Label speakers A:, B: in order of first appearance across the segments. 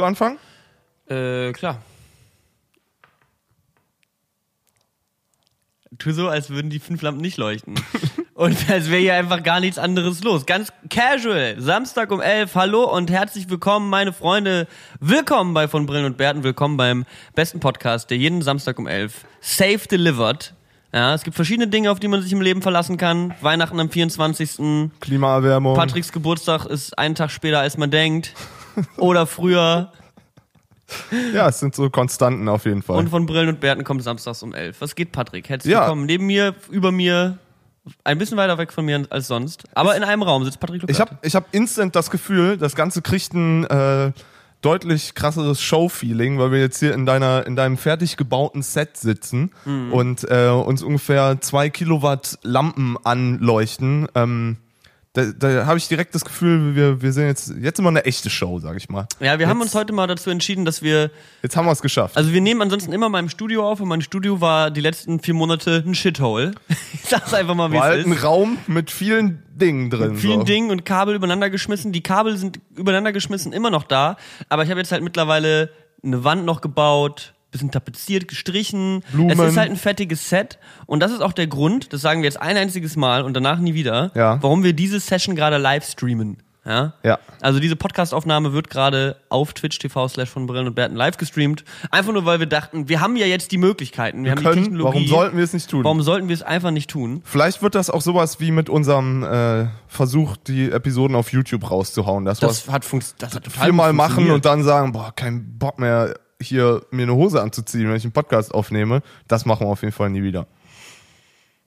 A: du anfangen?
B: Äh, klar. Tu so, als würden die fünf Lampen nicht leuchten. und als wäre hier einfach gar nichts anderes los. Ganz casual. Samstag um elf. Hallo und herzlich willkommen, meine Freunde. Willkommen bei von Brillen und Bärten. Willkommen beim besten Podcast, der jeden Samstag um elf safe delivered. Ja, es gibt verschiedene Dinge, auf die man sich im Leben verlassen kann. Weihnachten am 24.
A: Klimaerwärmung.
B: Patricks Geburtstag ist einen Tag später, als man denkt. Oder früher.
A: Ja, es sind so Konstanten auf jeden Fall.
B: Und von Brillen und Bärten kommt samstags um 11. Was geht, Patrick? Herzlich
A: Ja.
B: willkommen. Neben mir, über mir, ein bisschen weiter weg von mir als sonst. Aber in einem Raum sitzt Patrick Luckert.
A: ich habe ich hab instant das Gefühl, das Ganze kriegt ein äh, deutlich krasseres Show-Feeling, weil wir jetzt hier in deiner in deinem fertig gebauten Set sitzen
B: Mhm.
A: und äh, uns ungefähr zwei Kilowatt Lampen anleuchten. Ähm, da da habe ich direkt das Gefühl, wir, wir sind jetzt jetzt immer eine echte Show, sag ich mal.
B: ja, wir haben
A: jetzt,
B: uns heute mal dazu entschieden, dass wir,
A: Jetzt haben wir es geschafft.
B: also wir nehmen ansonsten immer in meinem Studio auf und mein Studio war die letzten vier Monate ein Shithole. Ich sag's einfach mal, wie
A: War
B: es
A: halt ein
B: ist.
A: Raum mit vielen Dingen drin.
B: vielen
A: so.
B: Dingen und Kabel übereinander geschmissen. Die Kabel sind übereinander geschmissen, immer noch da. Aber ich habe jetzt halt mittlerweile eine Wand noch gebaut, bisschen tapeziert, gestrichen.
A: Blumen.
B: Es ist halt ein fettiges Set. Und das ist auch der Grund, das sagen wir jetzt ein einziges Mal und danach nie wieder,
A: Ja.
B: warum wir diese Session gerade live streamen. Ja?
A: Ja.
B: Also diese Podcast-Aufnahme wird gerade auf Twitch TV slash von Brillen und Bärten live gestreamt. Einfach nur, weil wir dachten, wir haben ja jetzt die Möglichkeiten. Wir, haben die
A: können,
B: Technologie.
A: warum sollten wir es nicht tun?
B: Warum sollten wir es einfach nicht tun?
A: Vielleicht wird das auch sowas wie mit unserem äh, Versuch, die Episoden auf YouTube rauszuhauen. Das,
B: Das
A: was
B: hat, funkt, das hat total
A: viermal machen
B: funktioniert.
A: und dann sagen, boah, kein Bock mehr, hier mir eine Hose anzuziehen, wenn ich einen Podcast aufnehme. Das machen wir auf jeden Fall nie wieder.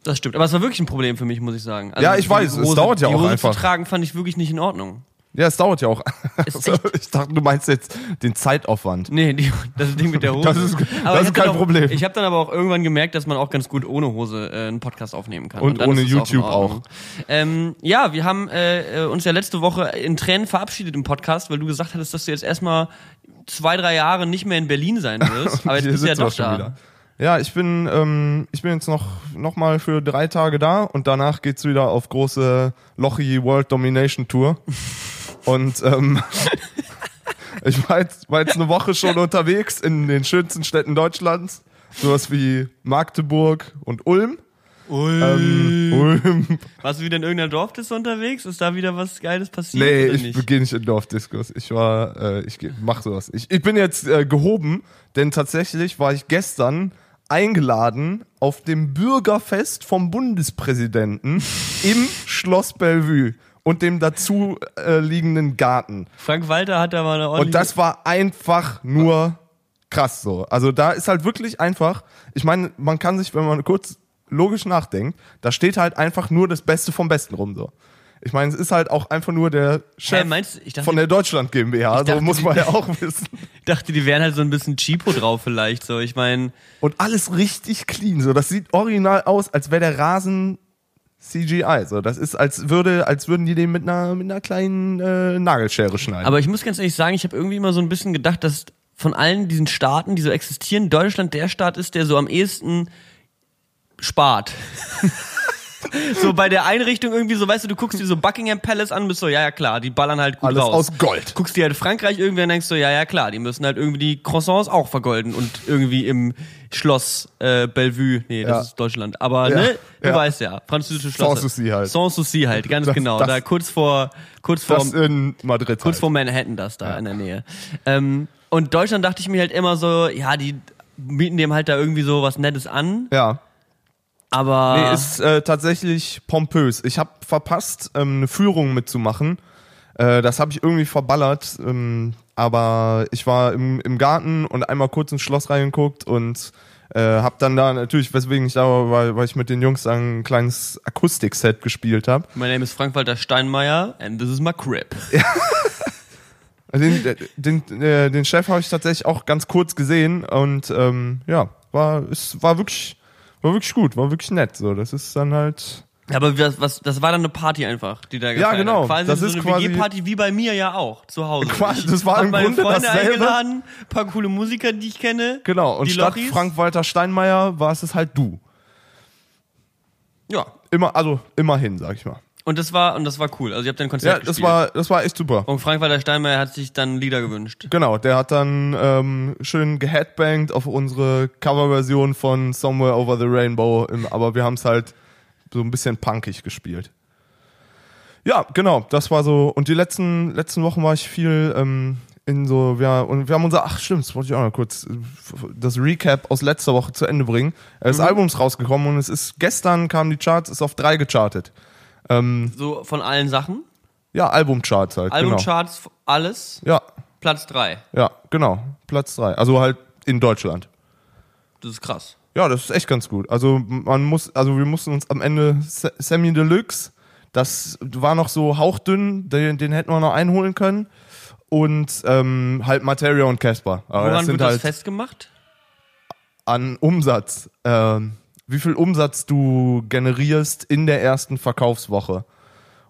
B: Das stimmt, aber es war wirklich ein Problem für mich, muss ich sagen. Also
A: Ja, ich
B: die
A: weiß, es
B: Hose,
A: dauert ja
B: die
A: auch
B: Hose
A: einfach.
B: zu tragen fand ich wirklich nicht in Ordnung.
A: Ja, es dauert ja auch. Also, ich dachte, du meinst jetzt den Zeitaufwand.
B: Nee, die, das Ding mit der Hose.
A: Das ist- das ist kein
B: auch,
A: Problem.
B: Ich habe dann aber auch irgendwann gemerkt, dass man auch ganz gut ohne Hose äh, einen Podcast aufnehmen kann.
A: Und
B: dann
A: ohne
B: es
A: YouTube
B: in Ordnung. Ähm, ja, wir haben äh, äh, uns ja letzte Woche in Tränen verabschiedet im Podcast, weil du gesagt hattest, dass du jetzt erstmal zwei, drei Jahre nicht mehr in Berlin sein wirst. Aber jetzt bist du ja doch da.
A: wieder. Ja, ich bin, ähm, ich bin jetzt noch, noch mal für drei Tage da und danach geht's wieder auf große Lochi World Domination Tour. und ähm, ich war jetzt, war jetzt eine Woche schon unterwegs in den schönsten Städten Deutschlands. Sowas wie Magdeburg und Ulm. Ähm, Ulm.
B: Warst du wieder in irgendeiner Dorfdisse unterwegs? Ist da wieder was Geiles passiert
A: Nee,
B: oder
A: ich
B: nicht?
A: gehe nicht in Dorfdiscos. Ich war, äh, ich geh- mach sowas. Ich, ich bin jetzt äh, gehoben, denn tatsächlich war ich gestern eingeladen auf dem Bürgerfest vom Bundespräsidenten im Schloss Bellevue und dem dazu äh, liegenden Garten.
B: Frank Walter hat da mal eine ordentliche...
A: Und das war einfach nur krass so. Also da ist halt wirklich einfach, ich meine, man kann sich, wenn man kurz logisch nachdenkt, da steht halt einfach nur das Beste vom Besten rum so. Ich meine, es ist halt auch einfach nur der Chef
B: Hä, meinst dachte,
A: von der Deutschland GmbH, so
B: dachte,
A: muss
B: die-
A: man ja auch wissen.
B: Ich dachte, die wären halt so ein bisschen cheapo drauf vielleicht. So, ich meine,
A: Und alles richtig clean, so. Das sieht original aus, als wäre der Rasen CGI, so. Das ist, als würde, als würden die den mit einer, mit einer kleinen äh, Nagelschere schneiden.
B: aber ich muss ganz ehrlich sagen, ich habe irgendwie immer so ein bisschen gedacht, dass von allen diesen Staaten, die so existieren, Deutschland der Staat ist, der so am ehesten spart. so bei der Einrichtung irgendwie so, weißt du, du guckst dir so Buckingham Palace an, bist so, ja, ja, klar, die ballern halt gut
A: alles
B: raus.
A: aus Gold.
B: guckst dir halt Frankreich irgendwie und denkst so, ja, ja, klar, die müssen halt irgendwie die Croissants auch vergolden und irgendwie im Schloss äh, Bellevue, nee, das
A: Ja.
B: ist Deutschland, aber
A: Ja,
B: ne, du
A: ja.
B: weißt ja, französische Schloss.
A: Sanssouci halt.
B: Sanssouci halt, ganz
A: Das-
B: genau,
A: das-
B: da kurz vor, kurz vor,
A: in Madrid.
B: kurz
A: halt.
B: vor Manhattan das da in der Nähe. Ähm, und Deutschland dachte ich mir halt immer so, ja, die bieten dem halt da irgendwie so was Nettes an,
A: Ja.
B: Aber
A: Nee, ist äh, tatsächlich pompös. Ich habe verpasst, ähm, eine Führung mitzumachen. Äh, das habe ich irgendwie verballert. Ähm, aber ich war im, im Garten und einmal kurz ins Schloss reingeguckt und äh, habe dann da natürlich, weswegen ich da war, weil, weil ich mit den Jungs ein kleines Akustikset gespielt habe.
B: my name is Frank-Walter Steinmeier and this is my crib.
A: Den, den, äh, den Chef habe ich tatsächlich auch ganz kurz gesehen und ähm, ja, war, es war wirklich, war wirklich gut, war wirklich nett. So, das ist dann halt.
B: Aber was, was, das war dann eine Party einfach, die da
A: Ja,
B: gefeiert
A: genau.
B: Hat. Quasi
A: Das
B: so
A: ist
B: eine WG-Party wie bei mir ja auch, zu Hause.
A: Quasi, das war im
B: meine
A: Grunde
B: Freunde
A: dasselbe.
B: eingeladen, paar coole Musiker, die ich kenne.
A: Genau, und statt. Frank-Walter Steinmeier war es es halt du.
B: Ja.
A: Immer, also immerhin, sag ich mal.
B: Und das war, und das war cool. Also ihr habt ein
A: Ja,
B: Konzert
A: das
B: gespielt.
A: war, das war echt super.
B: und Frank-Walter Steinmeier hat sich dann Lieder gewünscht.
A: Genau, der hat dann ähm, schön geheadbangt auf unsere Coverversion von Somewhere Over the Rainbow, im, aber wir haben es halt so ein bisschen punkig gespielt. Ja, genau, das war so. Und die letzten letzten Wochen war ich viel ähm, in so, ja, und wir haben unser, ach stimmt, das wollte ich auch noch kurz, das Recap aus letzter Woche zu Ende bringen. Das Album ist rausgekommen und es ist, gestern kamen die Charts, ist auf drei gechartet. Ähm,
B: So von allen Sachen.
A: ja, Albumcharts halt, genau.
B: Albumcharts, alles.
A: Ja,
B: Platz drei.
A: ja, genau, Platz drei. Also halt in Deutschland.
B: Das ist krass.
A: Ja, das ist echt ganz gut. Also man muss, also wir mussten uns am Ende Sammy Deluxe, das war noch so hauchdünn, den, den hätten wir noch einholen können. Und ähm, halt Materia und Casper.
B: Woran
A: das sind
B: wird das
A: halt
B: festgemacht?
A: an Umsatz. Ähm, wie viel Umsatz du generierst in der ersten Verkaufswoche.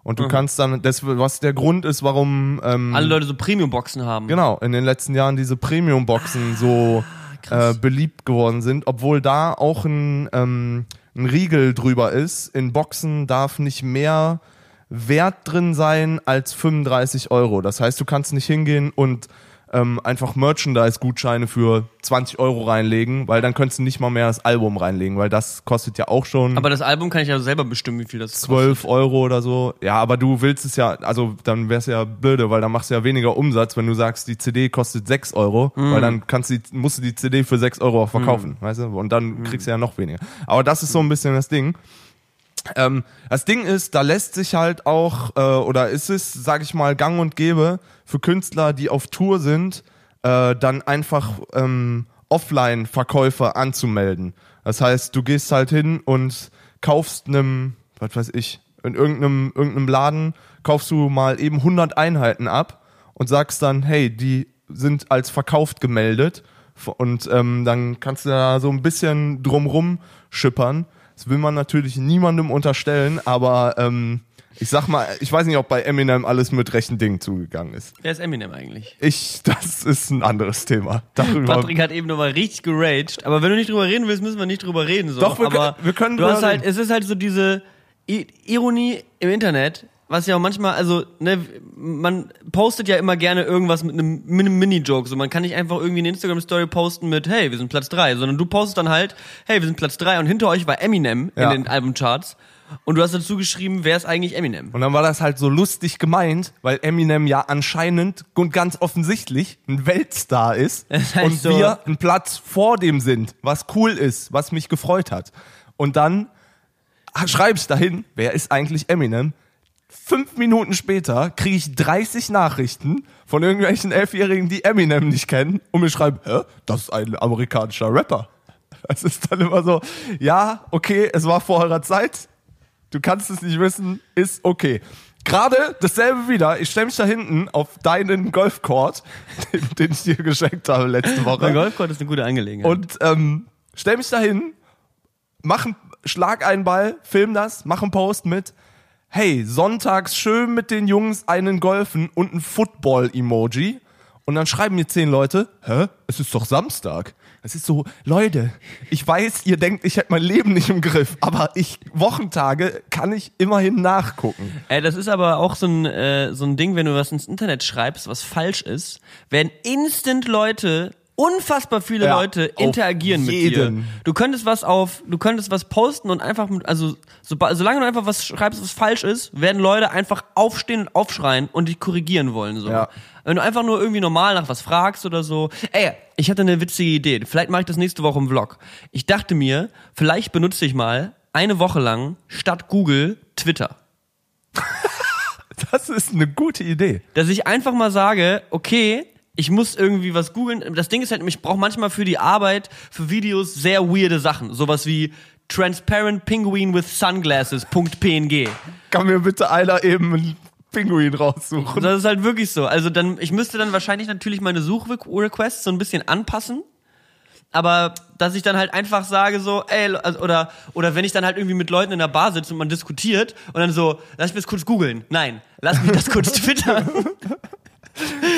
A: Und du kannst dann, das, was der Grund ist, warum ähm,
B: Alle Leute so Premium-Boxen haben.
A: Genau, in den letzten Jahren diese Premium-Boxen so äh, beliebt geworden sind, obwohl da auch ein, ähm, ein Riegel drüber ist. In Boxen darf nicht mehr Wert drin sein als 35 Euro. Das heißt, du kannst nicht hingehen und ähm, einfach Merchandise-Gutscheine für 20 Euro reinlegen, weil dann könntest du nicht mal mehr das Album reinlegen, weil das kostet ja auch schon
B: Aber das Album kann ich ja selber bestimmen, wie viel das kostet.
A: 12 Euro oder so. Ja, aber du willst es ja, also dann wär's ja blöde, weil dann machst du ja weniger Umsatz, wenn du sagst, die CD kostet 6 Euro, weil dann kannst du, musst du die CD für 6 Euro auch verkaufen, weißt du? Und dann kriegst du ja noch weniger. Aber das ist so ein bisschen das Ding. Ähm, das Ding ist, da lässt sich halt auch, äh, oder ist es, sag ich mal, gang und gäbe für Künstler, die auf Tour sind, äh, dann einfach ähm, Offline-Verkäufer anzumelden. Das heißt, du gehst halt hin und kaufst einem, was weiß ich, in irgendeinem, irgendeinem Laden, kaufst du mal eben 100 Einheiten ab und sagst dann, hey, die sind als verkauft gemeldet und ähm, dann kannst du da so ein bisschen drumrum schippern. Das will man natürlich niemandem unterstellen, aber ähm, ich sag mal, ich weiß nicht, ob bei Eminem alles mit rechten Dingen zugegangen ist.
B: Wer ist Eminem eigentlich?
A: Ich, das ist ein anderes Thema. Darüber.
B: Patrick hat eben nochmal richtig geraged. Aber wenn du nicht drüber reden willst, müssen wir nicht drüber reden. So.
A: Doch, wir
B: aber
A: können- wir können
B: Du hast halt,
A: reden.
B: es ist halt so diese I Ironie im Internet, was ja auch manchmal, also, ne, man postet ja immer gerne irgendwas mit einem, mit einem Mini-Joke. So, man kann nicht einfach irgendwie eine Instagram-Story posten mit, hey, wir sind Platz drei, sondern du postest dann halt, hey, wir sind Platz drei und hinter euch war Eminem
A: Ja.
B: in den Albumcharts. Und du hast dazu geschrieben, wer ist eigentlich Eminem?
A: Und dann war das halt so lustig gemeint, weil Eminem ja anscheinend und ganz offensichtlich ein Weltstar ist
B: Das heißt
A: und
B: so-
A: wir einen Platz vor dem sind, was cool ist, was mich gefreut hat. Und dann schreibe ich dahin, wer ist eigentlich Eminem? Fünf Minuten später kriege ich 30 Nachrichten von irgendwelchen Elfjährigen, die Eminem nicht kennen und mir schreiben, hä, das ist ein amerikanischer Rapper. Das ist dann immer so, ja, okay, es war vor eurer Zeit, du kannst es nicht wissen, ist okay. Gerade dasselbe wieder, ich stelle mich da hinten auf deinen Golfcourt, den, den ich dir geschenkt habe letzte
B: Der
A: Woche.
B: Golfcourt ist eine gute Angelegenheit.
A: Und ähm, stell mich da hin, mach einen, schlag einen Ball, film das, mach einen Post mit, hey, sonntags schön mit den Jungs einen golfen und ein Football-Emoji. Und dann schreiben mir zehn Leute, hä, es ist doch Samstag. Es ist so, Leute, ich weiß, ihr denkt, ich hätte mein Leben nicht im Griff, aber ich, Wochentage kann ich immerhin nachgucken.
B: Ey, das ist aber auch so ein, äh, so ein Ding, wenn du was ins Internet schreibst, was falsch ist, werden instant Leute, unfassbar viele
A: Ja,
B: Leute interagieren mit
A: jeden.
B: dir. Du könntest was auf, du könntest was posten und einfach, mit, also so, solange du einfach was schreibst, was falsch ist, werden Leute einfach aufstehen und aufschreien und dich korrigieren wollen. So.
A: Ja.
B: Wenn du einfach nur irgendwie normal nach was fragst oder so. Ey, ich hatte eine witzige Idee. Vielleicht mache ich das nächste Woche im Vlog. Ich dachte mir, vielleicht benutze ich mal eine Woche lang statt Google Twitter.
A: Das ist eine gute Idee.
B: dass ich einfach mal sage, okay, ich muss irgendwie was googeln. Das Ding ist halt, ich brauche manchmal für die Arbeit, für Videos sehr weirde Sachen. Sowas wie Transparent Penguin with Sunglasses.png.
A: Kann mir bitte einer eben einen Pinguin raussuchen?
B: Das ist halt wirklich so. Also dann, ich müsste dann wahrscheinlich natürlich meine Suchrequests so ein bisschen anpassen. Aber dass ich dann halt einfach sage so, ey, also, oder, oder wenn ich dann halt irgendwie mit Leuten in der Bar sitze und man diskutiert und dann so, lass mich das kurz googeln. Nein, lass mich das kurz twittern.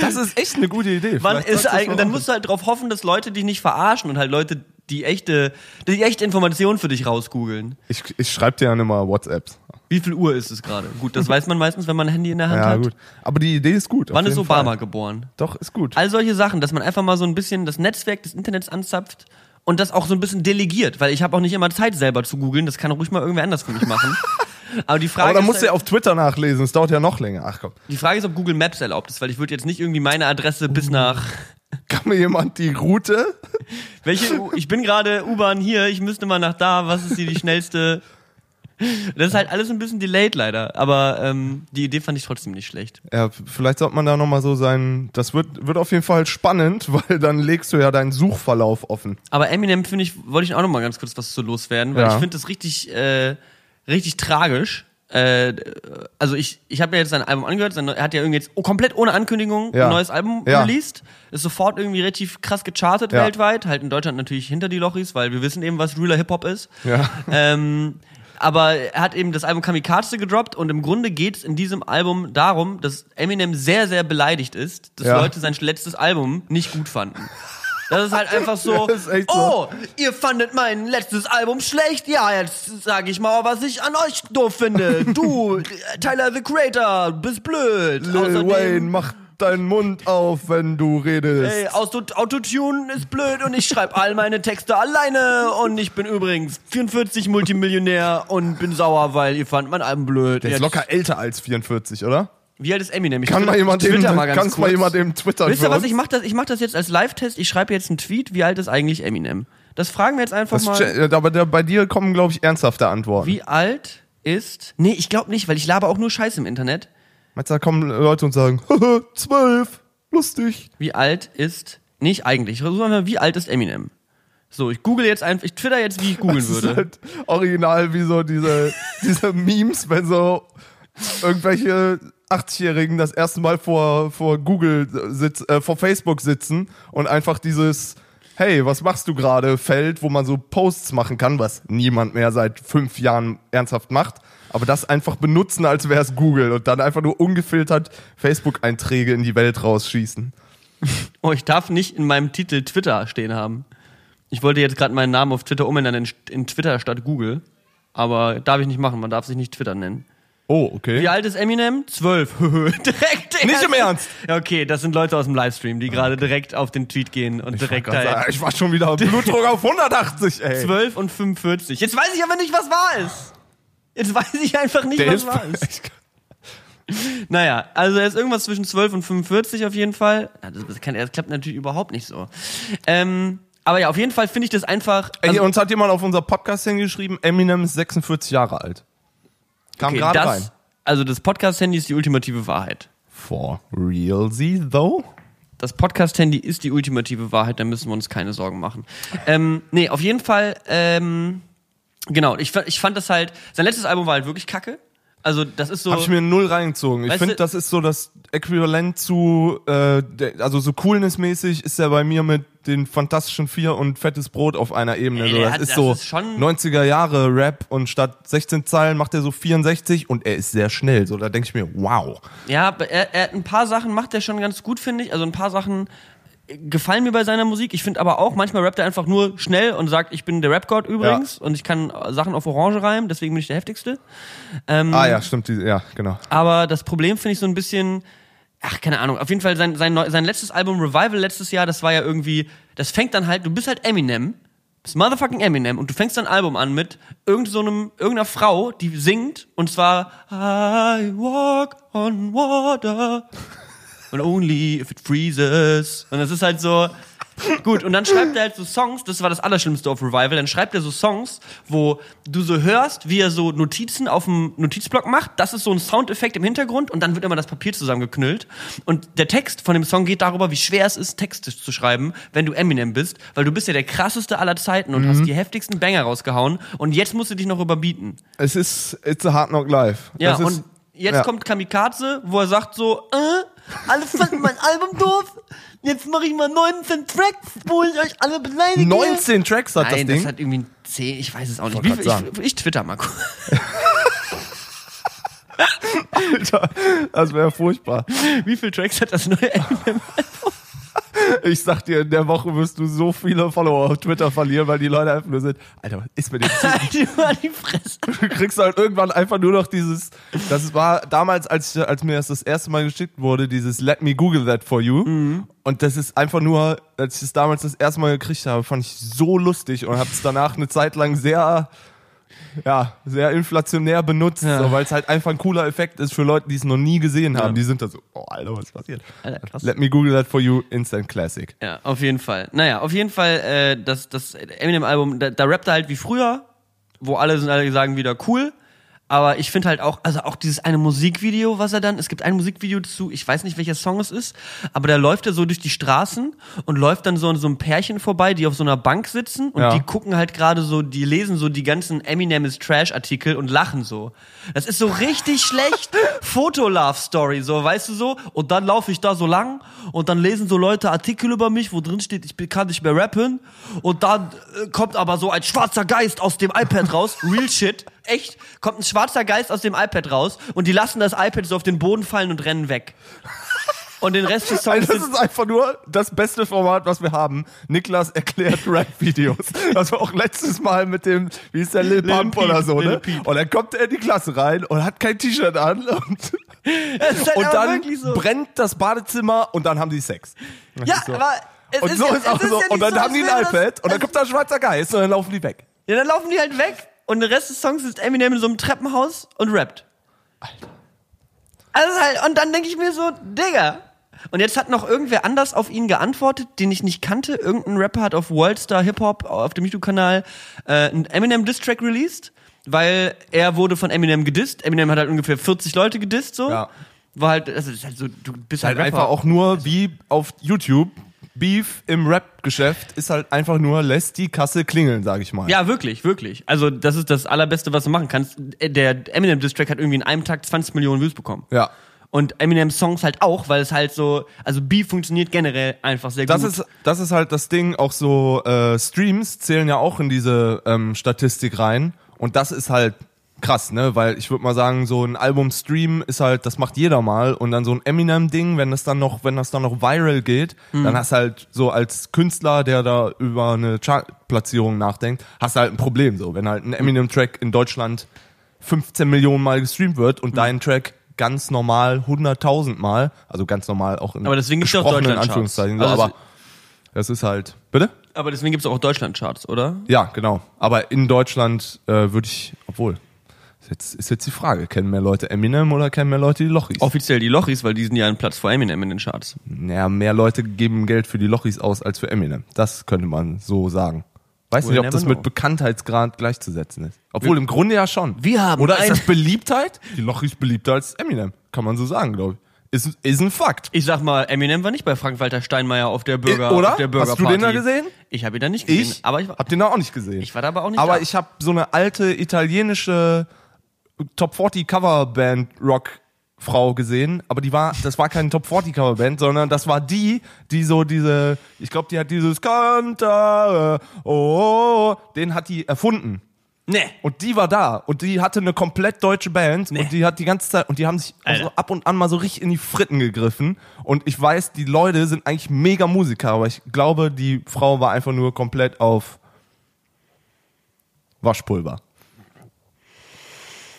A: Das ist echt eine gute Idee. Vielleicht
B: ist eigentlich, dann musst du halt darauf hoffen, dass Leute dich nicht verarschen und halt Leute die echte, die echte Information für dich rausgoogeln.
A: Ich, ich schreibe dir dann immer WhatsApps.
B: Wie viel Uhr ist es gerade? Gut, das weiß man meistens, wenn man ein Handy in der Hand
A: Ja,
B: hat.
A: gut. Aber die Idee ist gut.
B: Wann ist Obama
A: Fall.
B: geboren?
A: Doch, ist gut.
B: All solche Sachen, dass man einfach mal so ein bisschen das Netzwerk des Internets anzapft und das auch so ein bisschen delegiert, weil ich habe auch nicht immer Zeit selber zu googeln, das kann ruhig mal irgendwer anders für mich machen. Aber die Frage,
A: Aber dann musst du ja
B: halt,
A: auf Twitter nachlesen. Es dauert ja noch länger. Ach komm.
B: die Frage ist, ob Google Maps erlaubt ist, weil ich würde jetzt nicht irgendwie meine Adresse bis nach
A: Kann mir jemand die Route?
B: welche U ich bin gerade U-Bahn hier, ich müsste mal nach da, was ist hier die schnellste Das ist halt alles ein bisschen delayed leider, aber ähm, die Idee fand ich trotzdem nicht schlecht.
A: Ja, vielleicht sollte man da nochmal so sein. Das wird, wird auf jeden Fall spannend, weil dann legst du ja deinen Suchverlauf offen.
B: Aber Eminem finde ich, wollte ich auch noch mal ganz kurz was zu loswerden, weil
A: Ja.
B: ich finde das richtig, äh, richtig tragisch. Äh, also ich, ich habe mir jetzt sein Album angehört, sein, er hat ja irgendwie jetzt oh, komplett ohne Ankündigung
A: Ja.
B: ein neues Album
A: Ja.
B: released, ist sofort irgendwie relativ krass gechartet
A: Ja.
B: weltweit, halt in Deutschland natürlich hinter die Lochis, weil wir wissen eben, was realer Hip-Hop ist.
A: Ja.
B: Ähm, aber er hat eben das Album Kamikaze gedroppt und im Grunde geht es in diesem Album darum, dass Eminem sehr, sehr beleidigt ist, dass. Leute sein letztes Album nicht gut fanden. Das ist halt einfach so,
A: Ja, ist so.
B: oh, ihr fandet mein letztes Album schlecht? Ja, jetzt sage ich mal, was ich an euch doof finde. Du, Tyler the Creator, bist blöd.
A: Lil Wayne, mach deinen Mund auf, wenn du redest.
B: Ey, Auto- Autotune ist blöd und ich schreibe all meine Texte alleine und ich bin übrigens 44 Multimillionär und bin sauer, weil ihr fand mein Album blöd.
A: Der ist
B: Jetzt-
A: locker älter als 44, oder?
B: Wie alt ist Eminem? Ich
A: Kann mal jemand dem,
B: twitter mal ganz
A: kannst mal
B: kurz.
A: jemand dem Twitter
B: Wisst ihr was, ich mach das, ich mach das jetzt als Live-Test. Ich schreibe jetzt einen Tweet. Wie alt ist eigentlich Eminem? Das fragen wir jetzt einfach
A: Das,
B: mal.
A: aber der, bei dir kommen, glaube ich, ernsthafte Antworten.
B: Wie alt ist. Nee, ich glaube nicht, weil ich laber auch nur Scheiße im Internet.
A: Meinst du, da kommen Leute und sagen, "Haha, zwölf, lustig.
B: Wie alt ist. Nicht eigentlich. Ich versuche mal, wie alt ist Eminem? So, ich google jetzt einfach. Ich twitter jetzt, wie ich googeln
A: Das ist
B: würde.
A: halt original wie so diese, diese Memes, wenn so irgendwelche 80-Jährigen das erste Mal vor, vor Google sitz, äh, vor Facebook sitzen und einfach dieses Hey, was machst du gerade? Feld, wo man so Posts machen kann, was niemand mehr seit fünf Jahren ernsthaft macht. Aber das einfach benutzen, als wäre es Google und dann einfach nur ungefiltert Facebook-Einträge in die Welt rausschießen.
B: Oh, ich darf nicht in meinem Titel Twitter stehen haben. Ich wollte jetzt gerade meinen Namen auf Twitter umändern in, in Twitter statt Google. Aber darf ich nicht machen. Man darf sich nicht Twitter nennen.
A: Oh, okay.
B: Wie alt ist Eminem? Zwölf. Direkt.
A: Nicht im Ernst.
B: Ja, okay, das sind Leute aus dem Livestream, die gerade direkt auf den Tweet gehen und direkt
A: sei Dank,
B: halt
A: ich war schon wieder Blutdruck auf 180, ey.
B: 12 und 45. Jetzt weiß ich aber nicht, was wahr ist. Jetzt weiß ich einfach nicht,
A: Der
B: was
A: ist,
B: wahr ist. Naja, also er ist irgendwas zwischen 12 und 45 auf jeden Fall. Das, kann, das klappt natürlich überhaupt nicht so. Ähm, aber ja, auf jeden Fall finde ich das einfach.
A: Ey,
B: also-
A: uns hat jemand auf unser Podcast hingeschrieben, Eminem ist 46 Jahre alt. Kam
B: okay,
A: gerade
B: das,
A: rein.
B: Also das Podcast-Handy ist die ultimative Wahrheit.
A: For realsy, though?
B: Das Podcast-Handy ist die ultimative Wahrheit, da müssen wir uns keine Sorgen machen. Ähm, nee, auf jeden Fall, ähm, genau, ich, ich fand das halt, sein letztes Album war halt wirklich kacke. Also das ist so.
A: Hab ich mir null reingezogen. Ich finde, das ist so das Äquivalent zu, äh, der, also so coolness-mäßig ist er bei mir mit den Fantastischen Vier und Fettes Brot auf einer Ebene.
B: Ey,
A: so, das
B: hat-
A: ist
B: das
A: so
B: ist schon-
A: 90er Jahre Rap und statt 16 Zeilen macht er so 64 und er ist sehr schnell. So, da denke ich mir, wow.
B: Ja, er, er, ein paar Sachen macht er schon ganz gut, finde ich. Also ein paar Sachen gefallen mir bei seiner Musik. Ich finde aber auch, manchmal rappt er einfach nur schnell und sagt, ich bin der Rap-God übrigens und ich kann Sachen auf Orange reimen, deswegen bin ich der heftigste. Ähm,
A: Ah ja, stimmt, die, ja, genau.
B: Aber das Problem finde ich so ein bisschen, ach, keine Ahnung, auf jeden Fall sein, sein, sein letztes Album Revival letztes Jahr, das war ja irgendwie, das fängt dann halt, du bist halt Eminem, bist motherfucking Eminem und du fängst dein Album an mit irgend so einem, irgendeiner Frau, die singt und zwar I walk on water and only if it freezes. Und das ist halt so, Gut, und dann schreibt er halt so Songs, das war das Allerschlimmste auf Revival, dann schreibt er so Songs, wo du so hörst, wie er so Notizen auf dem Notizblock macht, das ist so ein Soundeffekt im Hintergrund und dann wird immer das Papier zusammengeknüllt. Und der Text von dem Song geht darüber, wie schwer es ist, Texte zu schreiben, wenn du Eminem bist, weil du bist ja der krasseste aller Zeiten und hast die heftigsten Banger rausgehauen und jetzt musst du dich noch überbieten.
A: Es ist, it's a hard knock life.
B: Ja, und jetzt
A: ja.
B: kommt Kamikaze, wo er sagt so, äh, alle fanden mein Album doof, jetzt mache ich mal 19 Tracks, wo ich euch alle beleidige.
A: 19 Tracks hat
B: Nein,
A: das Ding.
B: das hat irgendwie 10, ich weiß es auch nicht. Wie, ich, ich twitter mal kurz.
A: Alter, das wäre furchtbar.
B: Wie viele Tracks hat das neue Eminem?
A: Ich sag dir, in der Woche wirst du so viele Follower auf Twitter verlieren, weil die Leute einfach nur sind, Alter, was ist mit dem
B: die Fresse.
A: Du kriegst halt irgendwann einfach nur noch dieses, das war damals, als, als mir das das erste Mal geschickt wurde, dieses Let me Google that for you. Und das ist einfach nur, als ich es damals das erste Mal gekriegt habe, fand ich so lustig und habe es danach eine Zeit lang sehr, ja, sehr inflationär benutzt,
B: Ja.
A: so, weil es halt einfach ein cooler Effekt ist für Leute, die es noch nie gesehen haben.
B: Ja.
A: Die sind da so, oh Alter, was ist passiert?
B: Alter, krass.
A: Let me Google that for you, Instant Classic.
B: Ja, auf jeden Fall. Naja, auf jeden Fall, äh, das, das Eminem-Album, da, da rappt er halt wie früher, wo alle sind alle sagen wieder cool. Aber ich finde halt auch, also auch dieses eine Musikvideo, was er dann, es gibt ein Musikvideo dazu, ich weiß nicht, welcher Song es ist, aber da läuft er so durch die Straßen und läuft dann so an so einem Pärchen vorbei, die auf so einer Bank sitzen und
A: Ja.
B: die gucken halt gerade so, die lesen so die ganzen Eminem is Trash Artikel und lachen so. Das ist so richtig schlecht Foto-Love-Story, so, weißt du so? Und dann laufe ich da so lang und dann lesen so Leute Artikel über mich, wo drin steht, ich kann nicht mehr rappen. Und dann äh, kommt aber so ein schwarzer Geist aus dem iPad raus, real shit, echt, kommt ein schwarzer Geist aus dem iPad raus und die lassen das iPad so auf den Boden fallen und rennen weg. Und den Rest des Songs
A: das ist einfach nur das beste Format, was wir haben. Niklas erklärt Rap-Videos. Das war auch letztes Mal mit dem, wie ist der, Lil Pump
B: Peep,
A: oder so,
B: Lil
A: ne? Und dann kommt er in die Klasse rein und hat kein T-Shirt an und,
B: halt
A: und dann
B: so.
A: brennt das Badezimmer und dann haben die Sex. Das
B: Ja,
A: so.
B: aber es
A: und
B: ist
A: so
B: ja-
A: ist auch so.
B: ja
A: und dann
B: so,
A: haben die ein iPad und dann kommt da ein schwarzer Geist und dann laufen die weg.
B: Ja, dann laufen die halt weg und der Rest des Songs ist Eminem in so einem Treppenhaus und rappt. Alter. Also halt, und dann denke ich mir so, Digga. Und jetzt hat noch irgendwer anders auf ihn geantwortet, den ich nicht kannte. Irgendein Rapper hat auf Worldstar Hip Hop auf dem YouTube-Kanal äh, einen Eminem Diss-Track released, weil er wurde von Eminem gedisst. Eminem hat halt ungefähr 40 Leute gedisst, so.
A: Ja.
B: War halt, also halt so, du bist halt,
A: Halt einfach auch nur wie auf YouTube. Beef im Rap-Geschäft ist halt einfach nur, lässt die Kasse klingeln, sag ich mal.
B: Ja, wirklich, wirklich. Also das ist das Allerbeste, was du machen kannst. Der Eminem Diss-Track hat irgendwie in einem Tag 20 Millionen Views bekommen.
A: Ja.
B: Und Eminem Songs halt auch, weil es halt so, also Beef funktioniert generell einfach sehr
A: Das
B: gut.
A: ist, das ist halt das Ding, auch so äh, Streams zählen ja auch in diese ähm, Statistik rein. Und das ist halt krass, ne? Weil ich würde mal sagen, so ein Album-Stream ist halt, das macht jeder mal. Und dann so ein Eminem-Ding, wenn das dann noch, wenn das dann noch viral geht, dann hast du halt so als Künstler, der da über eine Chartplatzierung nachdenkt, hast du halt ein Problem so. Wenn halt ein Eminem-Track in Deutschland 15 Millionen Mal gestreamt wird und dein Track ganz normal 100.000 Mal, also ganz normal auch in
B: Aber deswegen gibt's auch Deutschlandcharts.
A: Anführungszeichen, so,
B: Also
A: aber das ist halt, bitte?
B: aber deswegen gibt's auch Deutschland-Charts, oder?
A: Ja, genau. Aber in Deutschland äh, würde ich, obwohl, ist jetzt, ist jetzt die Frage, kennen mehr Leute Eminem oder kennen mehr Leute die Lochis?
B: Offiziell die Lochis, weil die sind ja einen Platz vor Eminem in den Charts.
A: Naja, mehr Leute geben Geld für die Lochis aus als für Eminem. Das könnte man so sagen. Weiß
B: We'll
A: nicht, ob
B: never
A: das
B: know.
A: mit Bekanntheitsgrad gleichzusetzen ist. Obwohl im Grunde ja schon.
B: Wir haben
A: Oder ist
B: ein-
A: das Beliebtheit? Die Lochis beliebter als Eminem. Kann man so sagen, glaube ich. Ist, ist ein Fakt.
B: Ich sag mal, Eminem war nicht bei Frank-Walter Steinmeier auf der Bürger,
A: oder?
B: auf der
A: Hast du
B: Bürgerparty.
A: den da gesehen?
B: Ich habe ihn da nicht gesehen.
A: Ich,
B: aber ich war,
A: hab den da auch nicht gesehen.
B: ich war da aber auch nicht
A: Aber
B: da.
A: ich habe so eine alte italienische Top 40 Coverband Rock Frau gesehen, aber die war, das war keine Top 40 Coverband, sondern das war die, die so diese, ich glaube, die hat dieses Cantare, oh, oh, oh, den hat die erfunden.
B: Nee.
A: Und die war da und die hatte eine komplett deutsche Band und die hat die ganze Zeit und die haben sich
B: Alter.
A: so ab und an mal so richtig in die Fritten gegriffen und ich weiß, die Leute sind eigentlich mega Musiker, aber ich glaube, die Frau war einfach nur komplett auf Waschpulver.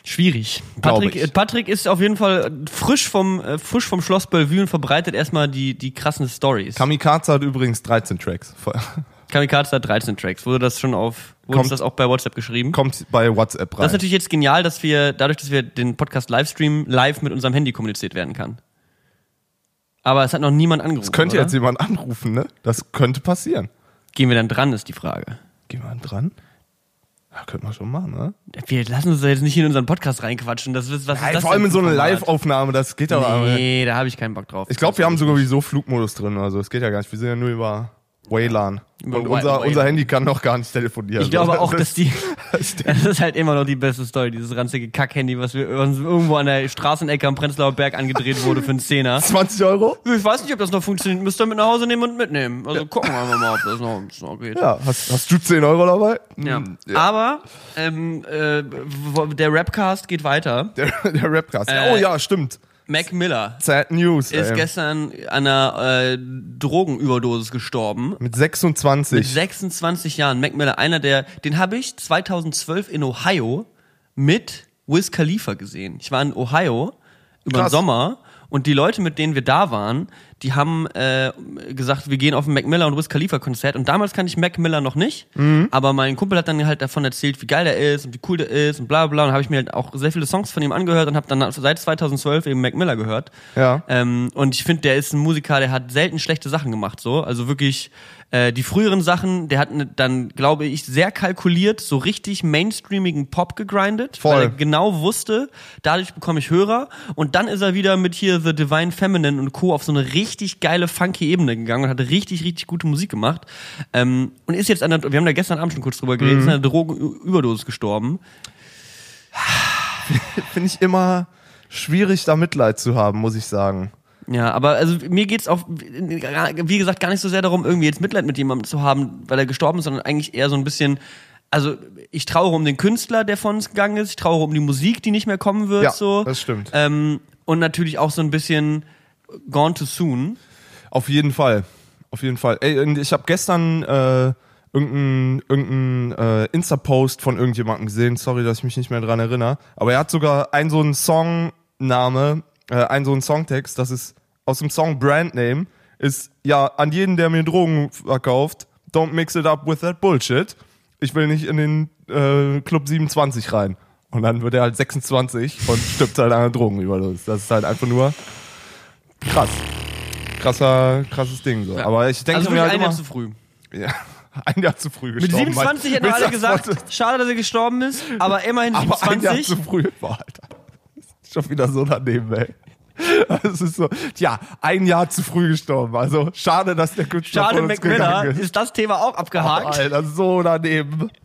B: Schwierig. Patrick, Patrick ist auf jeden Fall frisch vom, äh, frisch vom Schloss Bellevue und verbreitet erstmal die, die krassen Stories.
A: Kamikaze hat übrigens 13 Tracks.
B: Kamikaze hat 13 Tracks. Wurde das schon auf, wurde
A: Kommt-
B: das auch bei WhatsApp geschrieben?
A: Kommt bei WhatsApp rein.
B: Das ist natürlich jetzt genial, dass wir, dadurch, dass wir den Podcast Livestreamen, live mit unserem Handy kommuniziert werden kann. Aber es hat noch niemand angerufen.
A: das könnte
B: oder?
A: jetzt jemand anrufen, ne? Das könnte passieren.
B: Gehen wir dann dran, ist die Frage.
A: Gehen wir dran? Ja, könnte man schon machen, ne?
B: Wir lassen uns da jetzt nicht in unseren Podcast reinquatschen. Das ist, was ist
A: Nein,
B: das
A: vor allem in so eine? Live-Aufnahme, das geht aber.
B: Nee, da habe ich keinen Bock drauf.
A: Ich glaube, wir haben sogar sowieso Flugmodus drin, also es geht ja gar nicht. Wir sind ja nur über WLAN. Und unser, unser Handy kann noch gar nicht telefonieren.
B: Ich glaube auch,
A: das-
B: dass die. Das ist halt immer noch die beste Story, dieses ranzige Kack-Handy, was wir uns irgendwo an der Straßenecke am Prenzlauer Berg angedreht wurde für einen Zehner.
A: 20 Euro?
B: Ich weiß nicht, ob das noch funktioniert. Müsst ihr mit nach Hause nehmen und mitnehmen. Also gucken wir einfach mal, ob das noch, das noch geht.
A: Ja, hast, hast du 10 Euro dabei?
B: Ja.
A: Hm,
B: Aber ähm, äh, der Rapcast geht weiter.
A: Der, der Rapcast.
B: Äh,
A: oh ja, stimmt.
B: Mac Miller
A: Sad News.
B: ist
A: ey.
B: gestern an einer äh, Drogenüberdosis gestorben.
A: Mit 26.
B: Mit 26 Jahren. Mac Miller, einer der, den habe ich 2012 in Ohio mit Wiz Khalifa gesehen. Ich war in Ohio über den. Sommer und die Leute, mit denen wir da waren, die haben äh, gesagt, wir gehen auf ein Mac Miller und Wiz Khalifa Konzert. Und damals kannte ich Mac Miller noch nicht,
A: Mhm.
B: aber mein Kumpel hat dann halt davon erzählt, wie geil der ist und wie cool der ist und bla bla. Und habe ich mir halt auch sehr viele Songs von ihm angehört und habe dann seit 2012 eben Mac Miller gehört.
A: Ja.
B: Ähm, und ich finde, der ist ein Musiker, der hat selten schlechte Sachen gemacht, so. Also wirklich, äh, die früheren Sachen, der hat ne, dann, glaube ich, sehr kalkuliert, so richtig mainstreamigen Pop gegrindet,
A: Voll.
B: weil er genau wusste, dadurch bekomme ich Hörer. Und dann ist er wieder mit hier The Divine Feminine und Co. auf so eine richtig geile, funky Ebene gegangen und hat richtig, richtig gute Musik gemacht. Ähm, und ist jetzt an der, wir haben da gestern Abend schon kurz drüber geredet, ist an der Drogenüberdosis gestorben.
A: Finde ich immer schwierig, da Mitleid zu haben, muss ich sagen.
B: Ja, aber also mir geht's auch, wie gesagt, gar nicht so sehr darum, irgendwie jetzt Mitleid mit jemandem zu haben, weil er gestorben ist, sondern eigentlich eher so ein bisschen, also ich trauere um den Künstler, der von uns gegangen ist, ich trauere um die Musik, die nicht mehr kommen wird,
A: Ja,
B: so.
A: das stimmt.
B: Ähm, und natürlich auch so ein bisschen gone too soon.
A: Auf jeden Fall. Auf jeden Fall. Ey, ich habe gestern äh, irgendeinen irgendein, äh, Insta-Post von irgendjemandem gesehen. Sorry, dass ich mich nicht mehr dran erinnere. Aber er hat sogar einen so einen Songname, äh, einen so einen Songtext, das ist aus dem Song Brandname, ist ja an jeden, der mir Drogen verkauft, don't mix it up with that bullshit. Ich will nicht in den äh, Club 27 rein. Und dann wird er halt 26 und stirbt halt an einer Drogenüberdosis. Das ist halt einfach nur krass. Krasser, krasses Ding so. Aber ich denke
B: also
A: mir halt
B: ein Jahr zu früh.
A: ja, ein Jahr zu früh
B: Mit
A: gestorben.
B: 27 hätten alle gesagt, schade, dass er gestorben ist, aber immerhin
A: aber ein Jahr
B: 27.
A: zu früh war, Alter. Schon wieder so daneben, ey. Das ist so, tja, ein Jahr zu früh gestorben. Also schade, dass der Künstler
B: Schade,
A: von uns
B: Mac Miller,
A: gegangen ist.
B: ist das Thema auch abgehakt.
A: Alter, so daneben.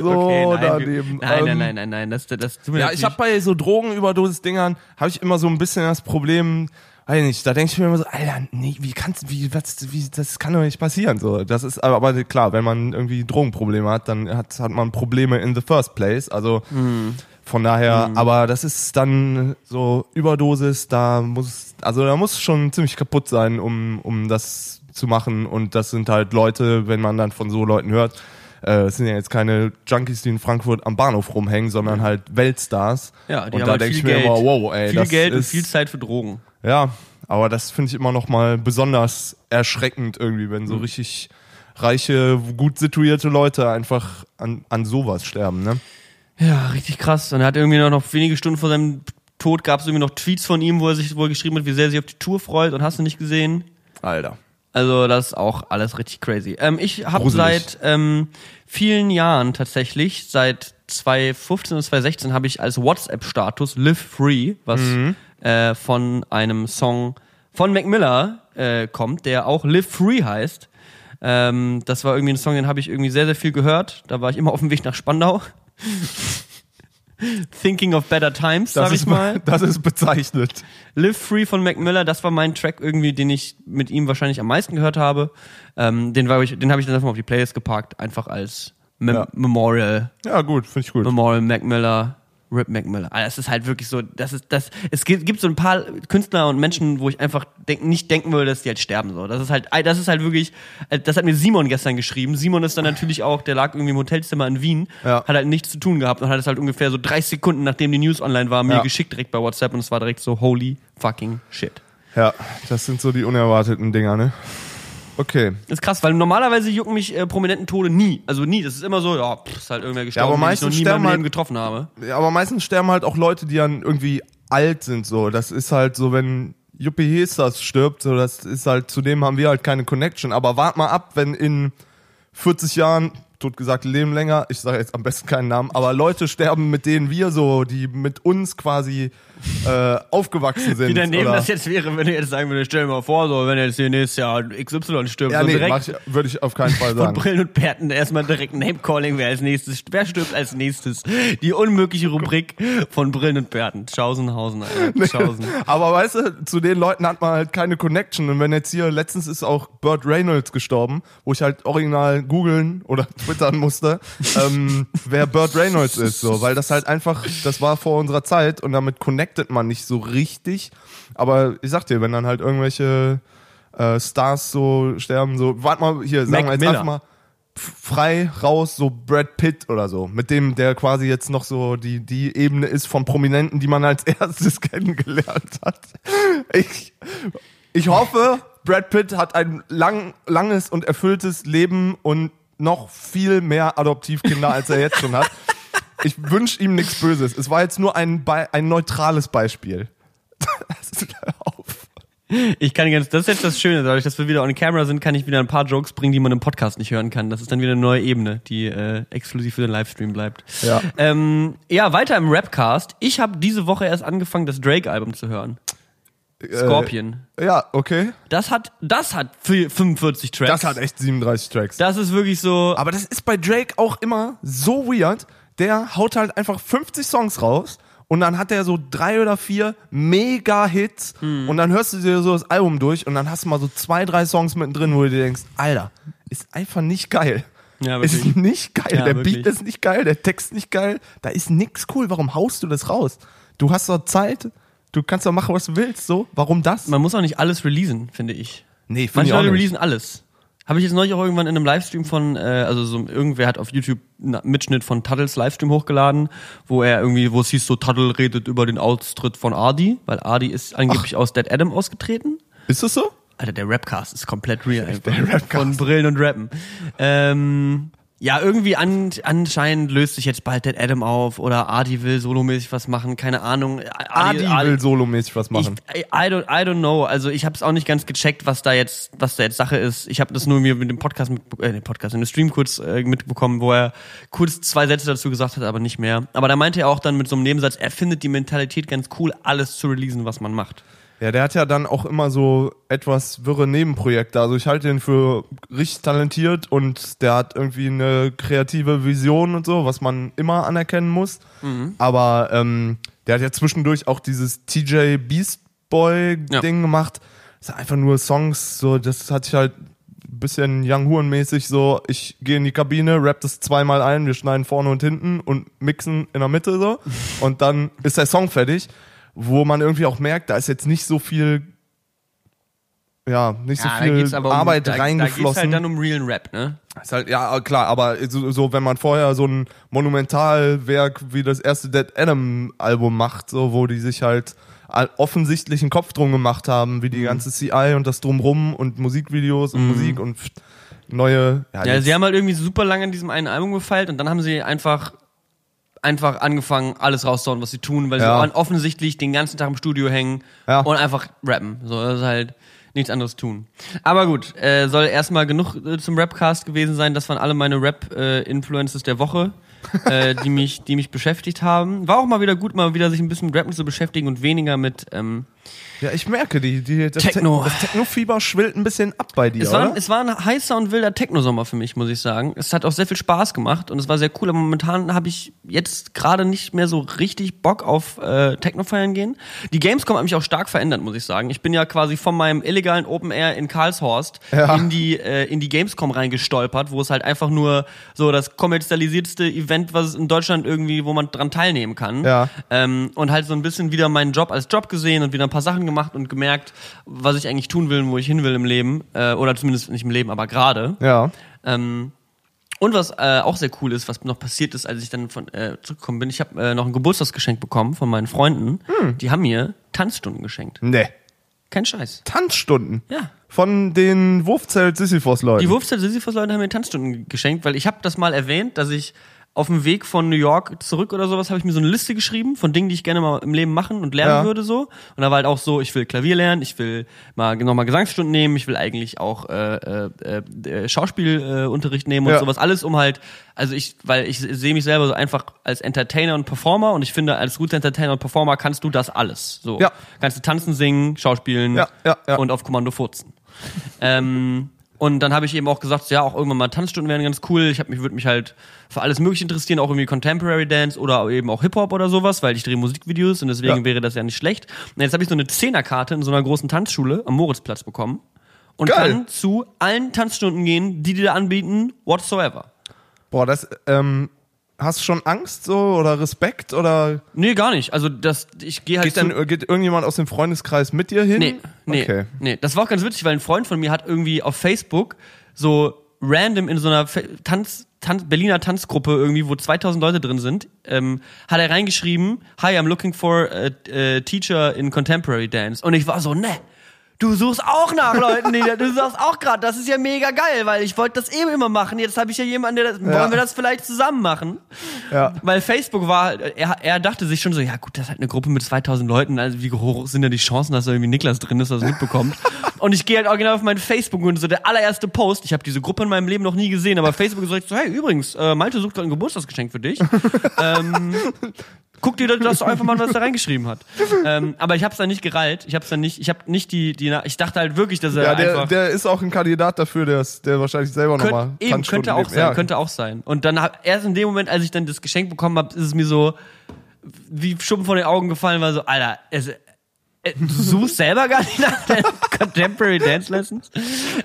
A: So
B: Okay, nein,
A: daneben.
B: nein, nein,
A: Ähm,
B: nein, nein, nein, das, das tut mir
A: Ja, ich habe bei so Drogenüberdosis-Dingern, habe ich immer so ein bisschen das Problem, weiß nicht, da denke ich mir immer so, Alter, nee, wie kannst wie, was, wie, das kann doch nicht passieren, so. Das ist, aber, aber klar, wenn man irgendwie Drogenprobleme hat, dann hat, hat man Probleme in the first place, also, von daher, aber das ist dann so Überdosis, da muss, also da muss schon ziemlich kaputt sein, um, um das zu machen und das sind halt Leute, wenn man dann von so Leuten hört, äh, es sind ja jetzt keine Junkies, die in Frankfurt am Bahnhof rumhängen, sondern halt Weltstars.
B: ja, die
A: und
B: haben
A: da
B: halt
A: denke
B: viel
A: ich mir
B: Geld,
A: immer, wow, ey,
B: viel
A: das
B: Geld und
A: ist,
B: viel Zeit für Drogen.
A: Ja, aber das finde ich immer noch mal besonders erschreckend irgendwie, wenn so
B: Mhm.
A: richtig reiche, gut situierte Leute einfach an, an sowas sterben, ne?
B: Ja, richtig krass. Und er hat irgendwie noch, noch wenige Stunden vor seinem Tod gab es irgendwie noch Tweets von ihm, wo er sich wohl geschrieben hat, wie sehr er sich auf die Tour freut und hast du nicht gesehen.
A: Alter.
B: Also das ist auch alles richtig crazy. Ähm, ich habe seit ähm, vielen Jahren tatsächlich, seit 2015 und 2016 habe ich als WhatsApp-Status Live Free, was äh, von einem Song von Mac Miller äh, kommt, der auch Live Free heißt. Ähm, das war irgendwie ein Song, den habe ich irgendwie sehr, sehr viel gehört. Da war ich immer auf dem Weg nach Spandau. Thinking of Better Times,
A: Das
B: sag ich
A: ist,
B: mal.
A: das ist bezeichnet.
B: Live Free von Mac Miller, das war mein Track irgendwie, den ich mit ihm wahrscheinlich am meisten gehört habe. Ähm, den war ich, den habe ich dann einfach mal auf die Playlist gepackt, einfach als Mem
A: Ja.
B: Memorial,
A: Ja, gut, finde ich gut.
B: Memorial Mac Miller, Rip Mac Miller. Ah, das ist halt wirklich so, das ist das. Es gibt, gibt so ein paar Künstler und Menschen, wo ich einfach denk, nicht denken würde, dass die halt sterben so. Das ist halt, das ist halt wirklich. äh, Das hat mir Simon gestern geschrieben. Simon ist dann natürlich auch, der lag irgendwie im Hotelzimmer in Wien,
A: Ja.
B: hat halt nichts zu tun gehabt und hat es halt ungefähr so 30 Sekunden, nachdem die News online war, mir
A: Ja.
B: geschickt direkt bei WhatsApp und es war direkt so holy fucking shit.
A: Ja, das sind so die unerwarteten Dinger, ne? Okay.
B: Das ist krass, weil normalerweise jucken mich äh, prominenten Tode nie. Also nie. Das ist immer so, ja, pff, ist halt irgendwer gestorben,
A: aber
B: den ich noch
A: meistens
B: nie in
A: sterben
B: meinem Leben
A: halt-
B: getroffen habe.
A: Ja, aber meistens sterben halt auch Leute, die dann irgendwie alt sind, so. Das ist halt so, wenn Juppie Hestas stirbt, so, das ist halt, zu dem haben wir halt keine Connection. Aber wart mal ab, wenn in 40 Jahren, tot gesagt, leben länger, ich sage jetzt am besten keinen Namen, aber Leute sterben, mit denen wir so, die mit uns quasi äh, aufgewachsen sind.
B: Wie daneben
A: oder-
B: das jetzt wäre, wenn du jetzt sagen würdest, stell dir mal vor, so, wenn jetzt hier nächstes Jahr XY stirbt,
A: ja,
B: so
A: nee,
B: direkt
A: würde ich auf keinen Fall
B: von
A: sagen.
B: Brillen und Bärten erstmal direkt Name-Calling, wer als nächstes, wer stirbt als nächstes? Die unmögliche Rubrik von Brillen und Bärten. Schausenhausen, Alter. Schausen.
A: Aber weißt du, zu den Leuten hat man halt keine Connection. Und wenn jetzt hier, letztens ist auch Burt Reynolds gestorben, wo ich halt original googeln oder twittern musste, ähm, wer Burt Reynolds ist, so, weil das halt einfach, das war vor unserer Zeit und damit connectet man nicht so richtig. Aber ich sag dir, wenn dann halt irgendwelche äh, Stars so sterben, so, warte mal, hier, sagen
B: Mac
A: wir jetzt
B: Miller.
A: einfach mal frei raus, so Brad Pitt oder so, mit dem, der quasi jetzt noch so die, die Ebene ist von Prominenten, die man als erstes kennengelernt hat. Ich, ich hoffe, Brad Pitt hat ein lang, langes und erfülltes Leben und noch viel mehr Adoptivkinder, als er jetzt schon hat. Ich wünsche ihm nichts Böses. Es war jetzt nur ein, Be ein neutrales Beispiel.
B: Ich kann ganz, das ist jetzt das Schöne, dadurch, dass wir wieder on camera sind, kann ich wieder ein paar Jokes bringen, die man im Podcast nicht hören kann. Das ist dann wieder eine neue Ebene, die äh, exklusiv für den Livestream bleibt.
A: Ja.
B: Ähm, ja, weiter im Rapcast. Ich habe diese Woche erst angefangen, das Drake-Album zu hören. Scorpion.
A: Äh, ja, okay.
B: Das hat, das hat vi- 45 Tracks.
A: Das hat echt 37 Tracks.
B: Das ist wirklich so.
A: Aber das ist bei Drake auch immer so weird. Der haut halt einfach 50 Songs raus und dann hat er so drei oder vier Mega-Hits und dann hörst du dir so das Album durch und dann hast du mal so zwei, drei Songs mittendrin, wo du dir denkst, Alter, ist einfach nicht geil.
B: Ja,
A: ist
B: wirklich.
A: nicht geil.
B: Ja,
A: der
B: wirklich.
A: Beat ist nicht geil, der Text nicht geil. Da ist nix cool. Warum haust du das raus? Du hast doch Zeit. Du kannst doch machen, was du willst. So, warum das?
B: Man muss auch nicht alles releasen, finde ich.
A: Nee, find
B: Manche
A: ich auch
B: Leute
A: nicht.
B: releasen alles. Habe ich jetzt neulich auch irgendwann in einem Livestream von, äh, also so irgendwer hat auf YouTube einen Mitschnitt von Tuddles Livestream hochgeladen, wo er irgendwie, wo es hieß so, Tuddle redet über den Austritt von Ardi, weil Ardi ist angeblich aus Dead Adam ausgetreten.
A: Ist das so?
B: Alter, der Rapcast ist komplett real einfach.
A: Der Rapcast.
B: Von Brillen und Rappen. Ähm, ja, irgendwie an, anscheinend löst sich jetzt bald Dead Adam auf oder Ardi will solomäßig was machen, keine Ahnung.
A: Adi, will solomäßig was
B: ich,
A: machen.
B: I, I, don't, I don't know. Also ich habe es auch nicht ganz gecheckt, was da jetzt, was da jetzt Sache ist. Ich habe das nur mir mit dem Podcast, mit, äh, dem Podcast, in dem Stream kurz äh, mitbekommen, wo er kurz zwei Sätze dazu gesagt hat, aber nicht mehr. Aber da meinte er auch dann mit so einem Nebensatz, er findet die Mentalität ganz cool, alles zu releasen, was man macht.
A: Ja, der hat ja dann auch immer so etwas wirre Nebenprojekte. Also ich halte ihn für richtig talentiert und der hat irgendwie eine kreative Vision und so, was man immer anerkennen muss. Aber ähm, der hat ja zwischendurch auch dieses TJ Beast Boy
B: Ja.
A: Ding gemacht. Das sind einfach nur Songs, so das hat sich halt ein bisschen Young Huren mäßig so, ich gehe in die Kabine, rap das zweimal ein, wir schneiden vorne und hinten und mixen in der Mitte so und dann ist der Song fertig, wo man irgendwie auch merkt, da ist jetzt nicht so viel ja, nicht so viel Arbeit
B: da, Da geht's
A: reingeflossen.
B: halt dann um realen Rap, ne?
A: ist halt, ja, klar, aber so, so, wenn man vorher so ein Monumentalwerk wie das erste Dead Adam Album macht, so, wo die sich halt offensichtlich einen Kopf drum gemacht haben, wie die ganze CI und das Drumrum und Musikvideos und Musik und neue,
B: Ja,
A: jetzt-
B: sie haben halt irgendwie super lange an diesem einen Album gefeilt und dann haben sie einfach einfach angefangen, alles rauszuhauen, was sie tun, weil
A: Ja.
B: sie offensichtlich den ganzen Tag im Studio hängen
A: Ja.
B: und einfach rappen. So, das ist halt nichts anderes tun. Aber gut, äh, soll erstmal genug äh, zum Rapcast gewesen sein. Das waren alle meine Rap-Influences der Woche, äh, die mich, die mich beschäftigt haben. War auch mal wieder gut, mal wieder sich ein bisschen mit Rappen zu beschäftigen und weniger mit, ähm,
A: ja, ich merke, die, die, das
B: Techno.
A: Te- Techno-Fieber schwillt ein bisschen ab bei dir,
B: Es war,
A: oder?
B: es war ein heißer und wilder Techno-Sommer für mich, muss ich sagen. Es hat auch sehr viel Spaß gemacht und es war sehr cool, aber momentan habe ich jetzt gerade nicht mehr so richtig Bock auf äh, Techno feiern gehen. Die Gamescom hat mich auch stark verändert, muss ich sagen. Ich bin ja quasi von meinem illegalen Open Air in Karlshorst
A: Ja.
B: in die äh, in die Gamescom reingestolpert, wo es halt einfach nur so das kommerzialisierteste Event, was es in Deutschland irgendwie, wo man dran teilnehmen kann.
A: Ja.
B: Ähm, und halt so ein bisschen wieder meinen Job als Job gesehen und wieder ein paar Sachen gemacht und gemerkt, was ich eigentlich tun will und wo ich hin will im Leben. Äh, oder zumindest nicht im Leben, aber gerade.
A: ja.
B: Ähm, und was äh, auch sehr cool ist, was noch passiert ist, als ich dann von äh, zurückgekommen bin, ich habe äh, noch ein Geburtstagsgeschenk bekommen von meinen Freunden.
A: Hm.
B: Die haben mir Tanzstunden geschenkt.
A: Nee.
B: Kein Scheiß.
A: Tanzstunden.
B: Ja.
A: Von den Wurfzelt Sisyphos-Leuten.
B: Die Wurfzeit Sisyphus-Leute haben mir Tanzstunden geschenkt, weil ich habe das mal erwähnt, dass ich auf dem Weg von New York zurück oder sowas habe ich mir so eine Liste geschrieben von Dingen, die ich gerne mal im Leben machen und lernen
A: Ja.
B: würde so. Und da war halt auch so, ich will Klavier lernen, ich will mal nochmal Gesangsstunden nehmen, ich will eigentlich auch äh, äh, äh, Schauspielunterricht äh, Unterricht nehmen und
A: Ja.
B: sowas. Alles um halt, also ich, weil ich sehe mich selber so einfach als Entertainer und Performer und ich finde, als guter Entertainer und Performer kannst du das alles. So
A: Ja.
B: kannst du tanzen, singen, schauspielen und auf Kommando furzen. ähm, und dann habe ich eben auch gesagt, ja, auch irgendwann mal Tanzstunden wären ganz cool. Ich mich würde mich halt für alles mögliche interessieren, auch irgendwie Contemporary Dance oder eben auch Hip Hop oder sowas, weil ich drehe Musikvideos und deswegen
A: Ja.
B: wäre das ja nicht schlecht. Und jetzt habe ich so eine Zehnerkarte in so einer großen Tanzschule am Moritzplatz bekommen und
A: Geil.
B: kann zu allen Tanzstunden gehen, die die da anbieten, whatsoever.
A: Boah, das, ähm, hast du schon Angst so oder Respekt oder
B: Nee, gar nicht. Also das, ich gehe halt
A: geht, dann, geht irgendjemand aus dem Freundeskreis mit dir hin?
B: Nee, nee,
A: Okay.
B: nee. Das war auch ganz witzig, weil ein Freund von mir hat irgendwie auf Facebook so random in so einer Tanz, Tanz, Berliner Tanzgruppe irgendwie, wo 2000 Leute drin sind, ähm, hat er reingeschrieben, Hi, I'm looking for a, a teacher in contemporary dance. Und ich war so, ne. Du suchst auch nach Leuten, die, du suchst auch gerade, das ist ja mega geil, weil ich wollte das eben immer machen. Jetzt habe ich ja jemanden, der das, wollen wir das vielleicht zusammen machen?
A: Ja.
B: Weil Facebook war, er, er dachte sich schon so, ja gut, das ist halt eine Gruppe mit 2000 Leuten, also wie hoch sind denn die Chancen, dass da irgendwie Niklas drin ist, das mitbekommt. und ich gehe halt original auf mein Facebook und so der allererste Post, ich habe diese Gruppe in meinem Leben noch nie gesehen, aber Facebook sagt so, hey, übrigens, äh, Malte sucht gerade ein Geburtstagsgeschenk für dich. ähm, guck dir das doch einfach mal, was er reingeschrieben hat. ähm, aber ich habe es dann nicht gereilt, ich habe dann nicht, ich habe nicht die, die, ich dachte halt wirklich, dass er
A: Ja, der,
B: einfach...
A: der ist auch ein Kandidat dafür, der, ist, der wahrscheinlich selber nochmal
B: eben, könnte auch sein, könnte auch sein. Und dann hab, erst in dem Moment, als ich dann das Geschenk bekommen habe, ist es mir so wie Schuppen von den Augen gefallen, war so, Alter, es, du suchst selber gar nicht nach deinen Contemporary Dance Lessons.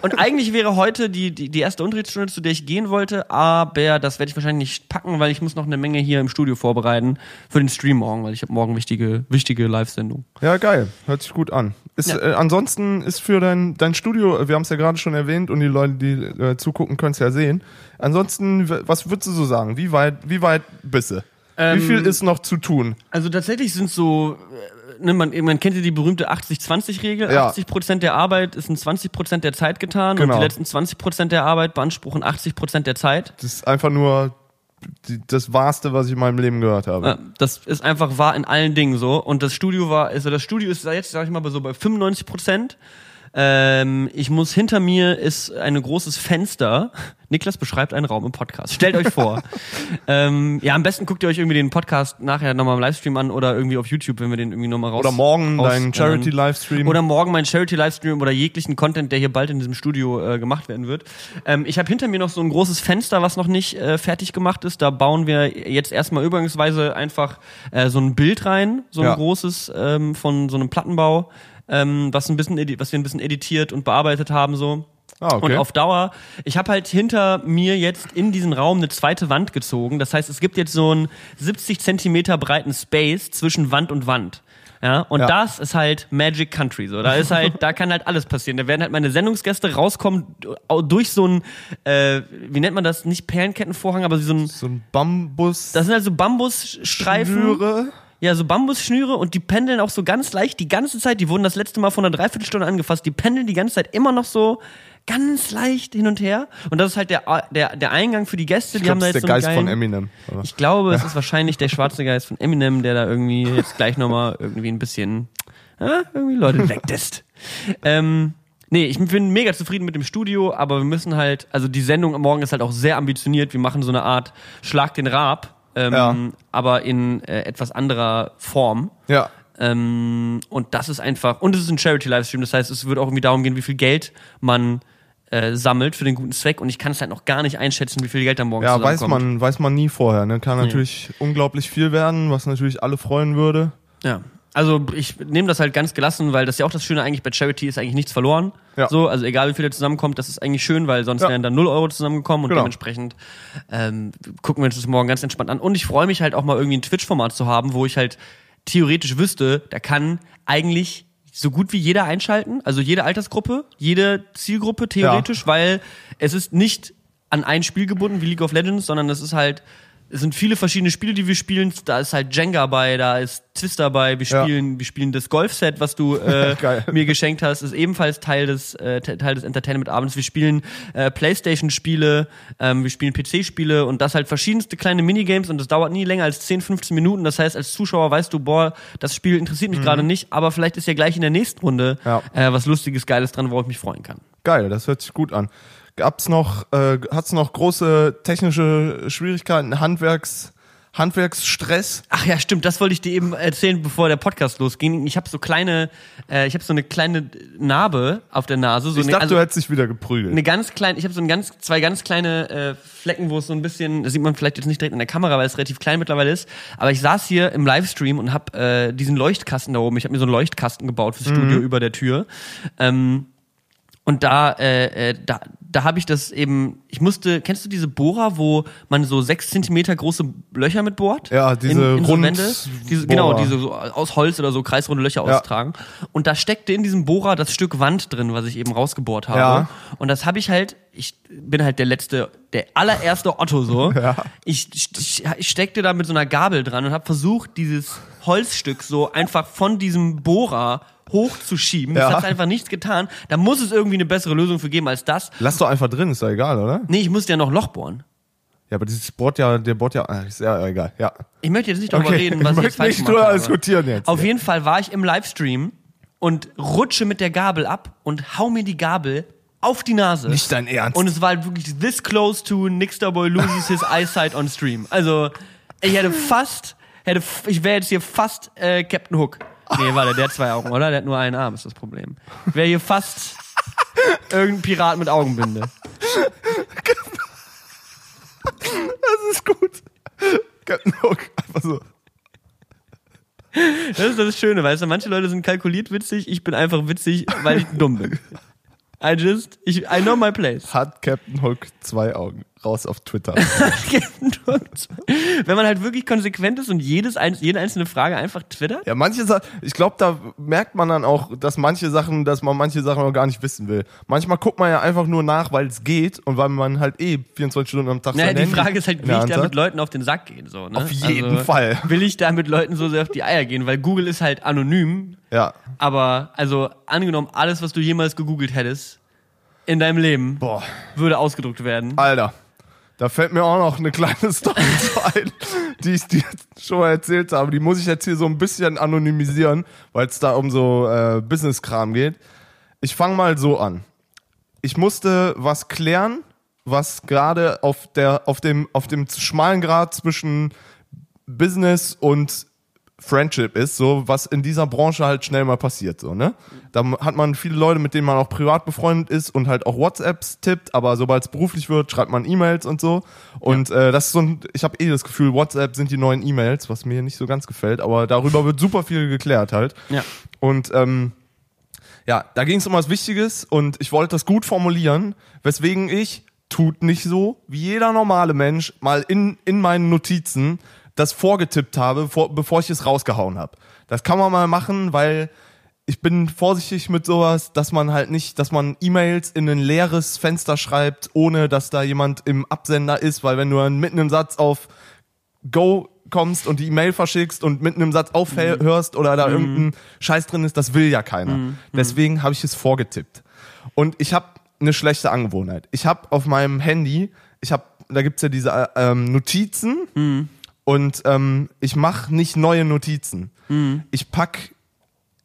B: Und eigentlich wäre heute die, die, die erste Unterrichtsstunde, zu der ich gehen wollte, aber das werde ich wahrscheinlich nicht packen, weil ich muss noch eine Menge hier im Studio vorbereiten für den Stream morgen, weil ich habe morgen wichtige, wichtige Live-Sendung.
A: Ja, geil. Hört sich gut an. Ist,
B: Ja.
A: äh, ansonsten ist für dein, dein Studio, äh, wir haben es ja gerade schon erwähnt und die Leute, die äh, zugucken, können es ja sehen. Ansonsten, was würdest du so sagen? Wie weit, wie weit bist du?
B: Ähm,
A: wie viel ist noch zu tun?
B: Also tatsächlich sind so, äh, ne, man, man kennt ja die berühmte 80-20-Regel.
A: Ja.
B: 80% der Arbeit ist in 20% der Zeit getan
A: Genau.
B: und die letzten 20% der Arbeit beanspruchen 80% der Zeit.
A: Das ist einfach nur die, das Wahrste, was ich in meinem Leben gehört habe.
B: Ja, das ist einfach wahr in allen Dingen so. Und das Studio war, also das Studio ist jetzt, sag ich mal, so bei 95 Prozent. Ähm, ich muss hinter mir ist ein großes Fenster. Niklas beschreibt einen Raum im Podcast. Stellt euch vor. ähm, ja, am besten guckt ihr euch irgendwie den Podcast nachher nochmal im Livestream an oder irgendwie auf YouTube, wenn wir den irgendwie nochmal raus.
A: Oder morgen
B: raus-
A: dein Charity-Livestream.
B: Oder morgen mein Charity-Livestream oder jeglichen Content, der hier bald in diesem Studio äh, gemacht werden wird. Ähm, ich habe hinter mir noch so ein großes Fenster, was noch nicht äh, fertig gemacht ist. Da bauen wir jetzt erstmal übergangsweise einfach äh, so ein Bild rein, so ein
A: Ja.
B: großes ähm, von so einem Plattenbau, ähm, was ein bisschen, was wir ein bisschen editiert und bearbeitet haben so.
A: Ah, okay.
B: Und auf Dauer, ich habe halt hinter mir jetzt in diesen Raum eine zweite Wand gezogen. Das heißt, es gibt jetzt so einen 70 Zentimeter breiten Space zwischen Wand und Wand. Ja, und
A: Ja.
B: das ist halt Magic Country. So, da ist halt, da kann halt alles passieren. Da werden halt meine Sendungsgäste rauskommen au- durch so einen, äh, wie nennt man das? Nicht Perlenkettenvorhang, aber so ein,
A: so ein Bambus.
B: das sind halt so Bambusstreifen.
A: Schnüre.
B: Ja, so Bambusschnüre und die pendeln auch so ganz leicht die ganze Zeit. Die wurden das letzte Mal vor einer Dreiviertelstunde angefasst. Die pendeln die ganze Zeit immer noch so ganz leicht hin und her. Und das ist halt der, der, der Eingang für die Gäste.
A: Ich
B: die haben da
A: das
B: jetzt
A: ist der
B: so
A: Geist von
B: geilen-
A: Eminem. oder?
B: Ich glaube, es ist wahrscheinlich der schwarze Geist von Eminem, der da irgendwie jetzt gleich nochmal irgendwie ein bisschen ah, irgendwie Leute wegdisst. ähm, nee, ich bin mega zufrieden mit dem Studio, aber wir müssen halt, also die Sendung Morgen ist halt auch sehr ambitioniert. Wir machen so eine Art Schlag den Raab, ähm,
A: Ja.
B: aber in äh, etwas anderer Form.
A: Ja.
B: Ähm, und das ist einfach, und es ist ein Charity-Livestream, das heißt, es wird auch irgendwie darum gehen, wie viel Geld man äh, sammelt für den guten Zweck und ich kann es halt noch gar nicht einschätzen, wie viel Geld da morgen
A: Ja, weiß man, weiß man nie vorher. Ne? Kann natürlich unglaublich viel werden, was natürlich alle freuen würde.
B: Ja. Also ich nehme das halt ganz gelassen, weil das ja auch das Schöne eigentlich bei Charity ist eigentlich nichts verloren.
A: Ja.
B: So, also egal wie viel da zusammenkommt, das ist eigentlich schön, weil sonst
A: Ja.
B: wären da 0 Euro zusammengekommen und
A: Genau.
B: dementsprechend ähm, gucken wir uns das morgen ganz entspannt an. Und ich freue mich halt auch mal irgendwie ein Twitch-Format zu haben, wo ich halt theoretisch wüsste, da kann eigentlich so gut wie jeder einschalten, also jede Altersgruppe, jede Zielgruppe theoretisch, weil es ist nicht an ein Spiel gebunden wie League of Legends, sondern es ist halt, es sind viele verschiedene Spiele, die wir spielen. Da ist halt Jenga bei, da ist Twister bei, wir
A: Ja.
B: spielen, wir spielen das Golfset, was du äh, mir geschenkt hast, ist ebenfalls Teil des äh, Te- Teil des Entertainment-Abends. Wir spielen äh, Playstation-Spiele, ähm, wir spielen PC-Spiele und das halt verschiedenste kleine Minigames und das dauert nie länger als 10, 15 Minuten. Das heißt, als Zuschauer weißt du, boah, das Spiel interessiert mich gerade nicht, aber vielleicht ist ja gleich in der nächsten Runde
A: Mhm. Ja.
B: äh, was Lustiges, Geiles dran, worauf ich mich freuen kann.
A: Geil, das hört sich gut an. Gab's noch, äh, hat's noch große technische Schwierigkeiten, Handwerks, Handwerksstress?
B: Ach ja, stimmt, das wollte ich dir eben erzählen, bevor der Podcast losging. Ich habe so kleine, äh, ich habe so eine kleine Narbe auf der Nase. So
A: Ich
B: eine,
A: dachte,
B: also
A: du hättest dich wieder geprügelt.
B: eine ganz kleine, ich habe so ein ganz, zwei ganz kleine äh, Flecken, wo es so ein bisschen, das sieht man vielleicht jetzt nicht direkt in der Kamera, weil es relativ klein mittlerweile ist. Aber ich saß hier im Livestream und habe äh, diesen Leuchtkasten da oben. Ich habe mir so einen Leuchtkasten gebaut fürs Studio über der Tür. Ähm, Und da, äh, äh, da, da habe ich das eben, ich musste, kennst du diese Bohrer, wo man so sechs Zentimeter große Löcher mit bohrt?
A: Ja, diese
B: in, in so Wände? Diese, genau, diese so aus Holz oder so kreisrunde Löcher
A: Ja.
B: austragen. Und da steckte in diesem Bohrer das Stück Wand drin, was ich eben rausgebohrt habe.
A: Ja.
B: Und das habe ich halt, ich bin halt der letzte, der allererste Otto so.
A: Ja.
B: Ich, ich, ich steckte da mit so einer Gabel dran und habe versucht, dieses Holzstück so einfach von diesem Bohrer hochzuschieben. Das
A: Ja.
B: hat einfach nichts getan. Da muss es irgendwie eine bessere Lösung für geben als das.
A: Lass doch einfach drin, ist ja egal, oder?
B: Nee, ich musste ja noch Loch bohren.
A: Ja, aber dieses Board ja, der Board ja, ah, ist ja egal, ja.
B: Ich möchte jetzt nicht darüber
A: Okay,
B: reden, was
A: ich
B: ich, jetzt
A: möchte
B: falsch
A: nicht
B: gemacht habe.
A: diskutieren jetzt.
B: Auf jeden Fall war ich im Livestream und rutsche mit der Gabel ab und hau mir die Gabel auf die Nase.
A: Nicht dein Ernst.
B: Und es war halt wirklich this close to Nickster Boy loses his eyesight on stream. Also, ich hätte fast, hätte, ich wäre jetzt hier fast äh, Captain Hook. Nee, warte, der hat zwei Augen, oder? Der hat nur einen Arm, ist das Problem. Wäre hier fast irgendein Pirat mit Augenbinde.
A: Das ist gut. Captain Hook, einfach so.
B: Das ist das Schöne, weißt du, manche Leute sind kalkuliert witzig, ich bin einfach witzig, weil ich dumm bin. I just, ich, I know my place.
A: Hat Captain Hook zwei Augen. Raus auf Twitter.
B: Wenn man halt wirklich konsequent ist und jedes, jede einzelne Frage einfach twittert.
A: Ja, manche Sachen, ich glaube, da merkt man dann auch, dass manche Sachen, dass man manche Sachen auch gar nicht wissen will. Manchmal guckt man ja einfach nur nach, weil es geht und weil man halt eh 24 Stunden am Tag
B: Naja,
A: sein
B: die
A: Handy
B: Frage ist halt, will ich da mit. Leuten auf den Sack gehen? So, ne?
A: Auf jeden Fall.
B: Will ich da mit Leuten so sehr auf die Eier gehen? Weil Google ist halt anonym,
A: Ja.
B: aber also angenommen, alles, was du jemals gegoogelt hättest in deinem Leben,
A: Boah,
B: würde ausgedruckt werden.
A: Alter. Da fällt mir auch noch eine kleine Story ein, die ich dir schon mal erzählt habe. Die muss ich jetzt hier so ein bisschen anonymisieren, weil es da um so äh, Business-Kram geht. Ich fange mal so an. Ich musste was klären, was gerade auf der auf dem auf dem schmalen Grad zwischen Business und Friendship ist, so was in dieser Branche halt schnell mal passiert, so ne. Da hat man viele Leute, mit denen man auch privat befreundet ist und halt auch WhatsApps tippt, aber sobald es beruflich wird, schreibt man E-Mails und so. Und äh, das ist so ein, ich habe eh das Gefühl, WhatsApp sind die neuen E-Mails, was mir nicht so ganz gefällt, aber darüber wird super viel geklärt halt.
B: Ja.
A: Und ähm, ja, da ging es um was Wichtiges und ich wollte das gut formulieren, weswegen ich, tut nicht so, wie jeder normale Mensch, mal in, in meinen Notizen das vorgetippt habe, vor, bevor ich es rausgehauen habe. Das kann man mal machen, weil ich bin vorsichtig mit sowas, dass man halt nicht, dass man E-Mails in ein leeres Fenster schreibt, ohne dass da jemand im Absender ist, weil wenn du dann mitten im Satz auf Go kommst und die E-Mail verschickst und mitten im Satz aufhörst oder da irgendein Scheiß drin ist, das will ja keiner. Deswegen habe ich es vorgetippt. Und ich habe eine schlechte Angewohnheit. Ich habe auf meinem Handy, ich habe, da gibt's ja diese äh, ähm, Notizen und ähm, ich mache nicht neue Notizen. Ich pack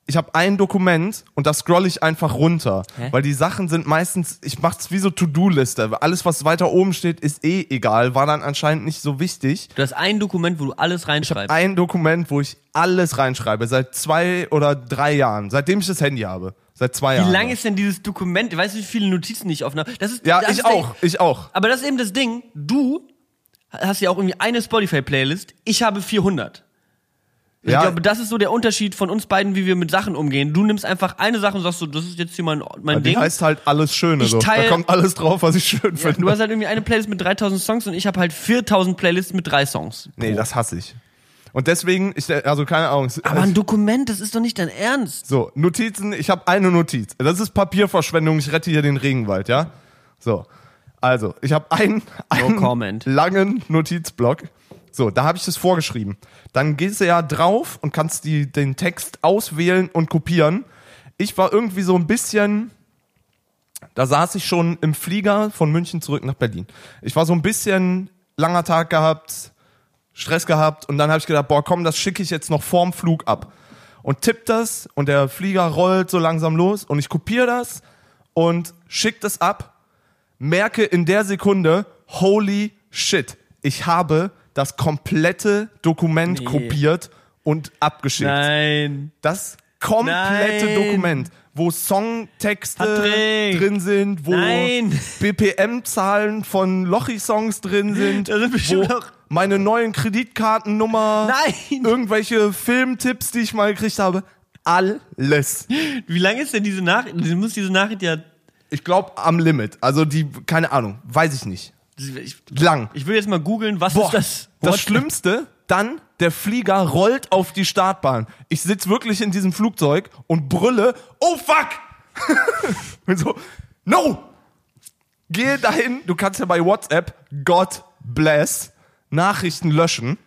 A: ich habe ein Dokument und da scroll ich einfach runter,
B: Hä?
A: weil die Sachen sind meistens, ich mach's wie so To-Do-Liste. Alles, was weiter oben steht, ist eh egal, war dann anscheinend nicht so wichtig.
B: Du hast ein Dokument, wo du alles reinschreibst.
A: Ein Dokument, wo ich alles reinschreibe, seit zwei oder drei Jahren, seitdem ich das Handy habe. Seit zwei Jahren.
B: Wie lang ist denn dieses Dokument? Weißt du, wie viele Notizen ich aufnahme? Das ist,
A: Ja,
B: das
A: ich
B: ist der-
A: auch, ich auch.
B: Aber das ist eben das Ding. Du hast ja auch irgendwie eine Spotify-Playlist. Ich habe 400. Ich
A: Ja.
B: glaube, das ist so der Unterschied von uns beiden, wie wir mit Sachen umgehen. Du nimmst einfach eine Sache und sagst so, das ist jetzt hier mein, mein
A: Die
B: Ding.
A: heißt halt alles Schöne.
B: Ich
A: so.
B: teil-
A: da kommt alles drauf, was ich schön
B: Ja,
A: finde.
B: du hast halt irgendwie eine Playlist mit 3000 Songs und ich habe halt 4000 Playlists mit drei Songs.
A: nee, das hasse ich. Und deswegen, ich, also keine Ahnung.
B: Aber ein Dokument, das ist doch nicht dein Ernst.
A: So, Notizen, ich habe eine Notiz. Das ist Papierverschwendung, ich rette hier den Regenwald, ja? So. Also, ich habe einen, einen
B: comment.
A: langen Notizblock. So, da habe ich das vorgeschrieben. Dann gehst du ja drauf und kannst die, den Text auswählen und kopieren. Ich war irgendwie so ein bisschen, da saß ich schon im Flieger von München zurück nach Berlin. Ich war so ein bisschen langer Tag gehabt, Stress gehabt und dann habe ich gedacht, boah, komm, das schicke ich jetzt noch vorm Flug ab. Und tipp das und der Flieger rollt so langsam los und ich kopiere das und schick das ab, merke in der Sekunde, holy shit, ich habe das komplette Dokument
B: Nee.
A: kopiert und abgeschickt.
B: Nein.
A: Das komplette
B: Nein.
A: Dokument, wo Songtexte
B: Patrick.
A: drin sind, wo. BPM-Zahlen von Lochi-Songs drin sind, wo meine neuen Kreditkartennummer,
B: Nein.
A: irgendwelche Filmtipps, die ich mal gekriegt habe, alles.
B: Wie lange ist denn diese Nachricht? Du musst diese Nachricht ja
A: Ich glaube am Limit. Also die, keine Ahnung, weiß ich nicht.
B: Ich,
A: Lang.
B: ich will jetzt mal googeln, was
A: Boah,
B: ist das?
A: das
B: What-
A: Schlimmste, dann der Flieger rollt auf die Startbahn. Ich sitz wirklich in diesem Flugzeug und brülle, oh fuck! und so, no! Gehe dahin, du kannst ja bei WhatsApp, God bless, Nachrichten löschen.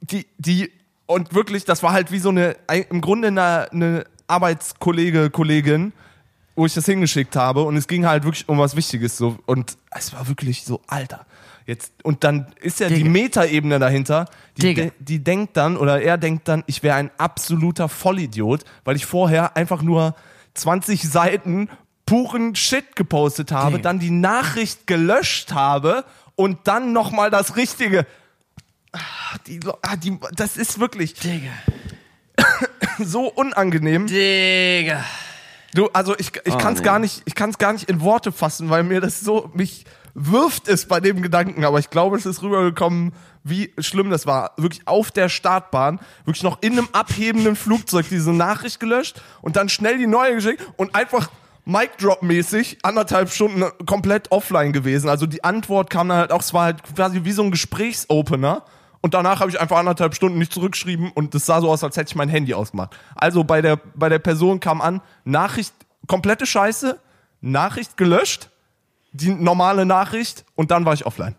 A: Die, die, und wirklich, das war halt wie so eine, im Grunde eine, eine Arbeitskollege, Kollegin, wo ich das hingeschickt habe und es ging halt wirklich um was Wichtiges so und es war wirklich so Alter jetzt und dann ist ja die
B: Digga.
A: Metaebene dahinter die, de, die denkt dann oder er denkt dann ich wäre ein absoluter Vollidiot weil ich vorher einfach nur 20 Seiten puren Shit gepostet habe
B: Digga.
A: dann die Nachricht gelöscht habe und dann noch mal das richtige Ah, die, ah, die, das ist wirklich
B: Digga.
A: so unangenehm
B: Digga.
A: Du, also ich, ich
B: Oh,
A: kann es
B: nee.
A: gar nicht, ich kann es gar nicht in Worte fassen, weil mir das so mich wirft es bei dem Gedanken, aber ich glaube, es ist rübergekommen, wie schlimm das war. Wirklich auf der Startbahn, wirklich noch in einem abhebenden Flugzeug diese Nachricht gelöscht und dann schnell die neue geschickt und einfach Mic Drop mäßig anderthalb Stunden komplett offline gewesen. Also die Antwort kam dann halt auch, es war halt quasi wie so ein Gesprächsopener. Und danach habe ich einfach anderthalb Stunden nicht zurückgeschrieben und es sah so aus, als hätte ich mein Handy ausgemacht. Also bei der, bei der Person kam an, Nachricht, komplette Scheiße, Nachricht gelöscht, die normale Nachricht und dann war ich offline.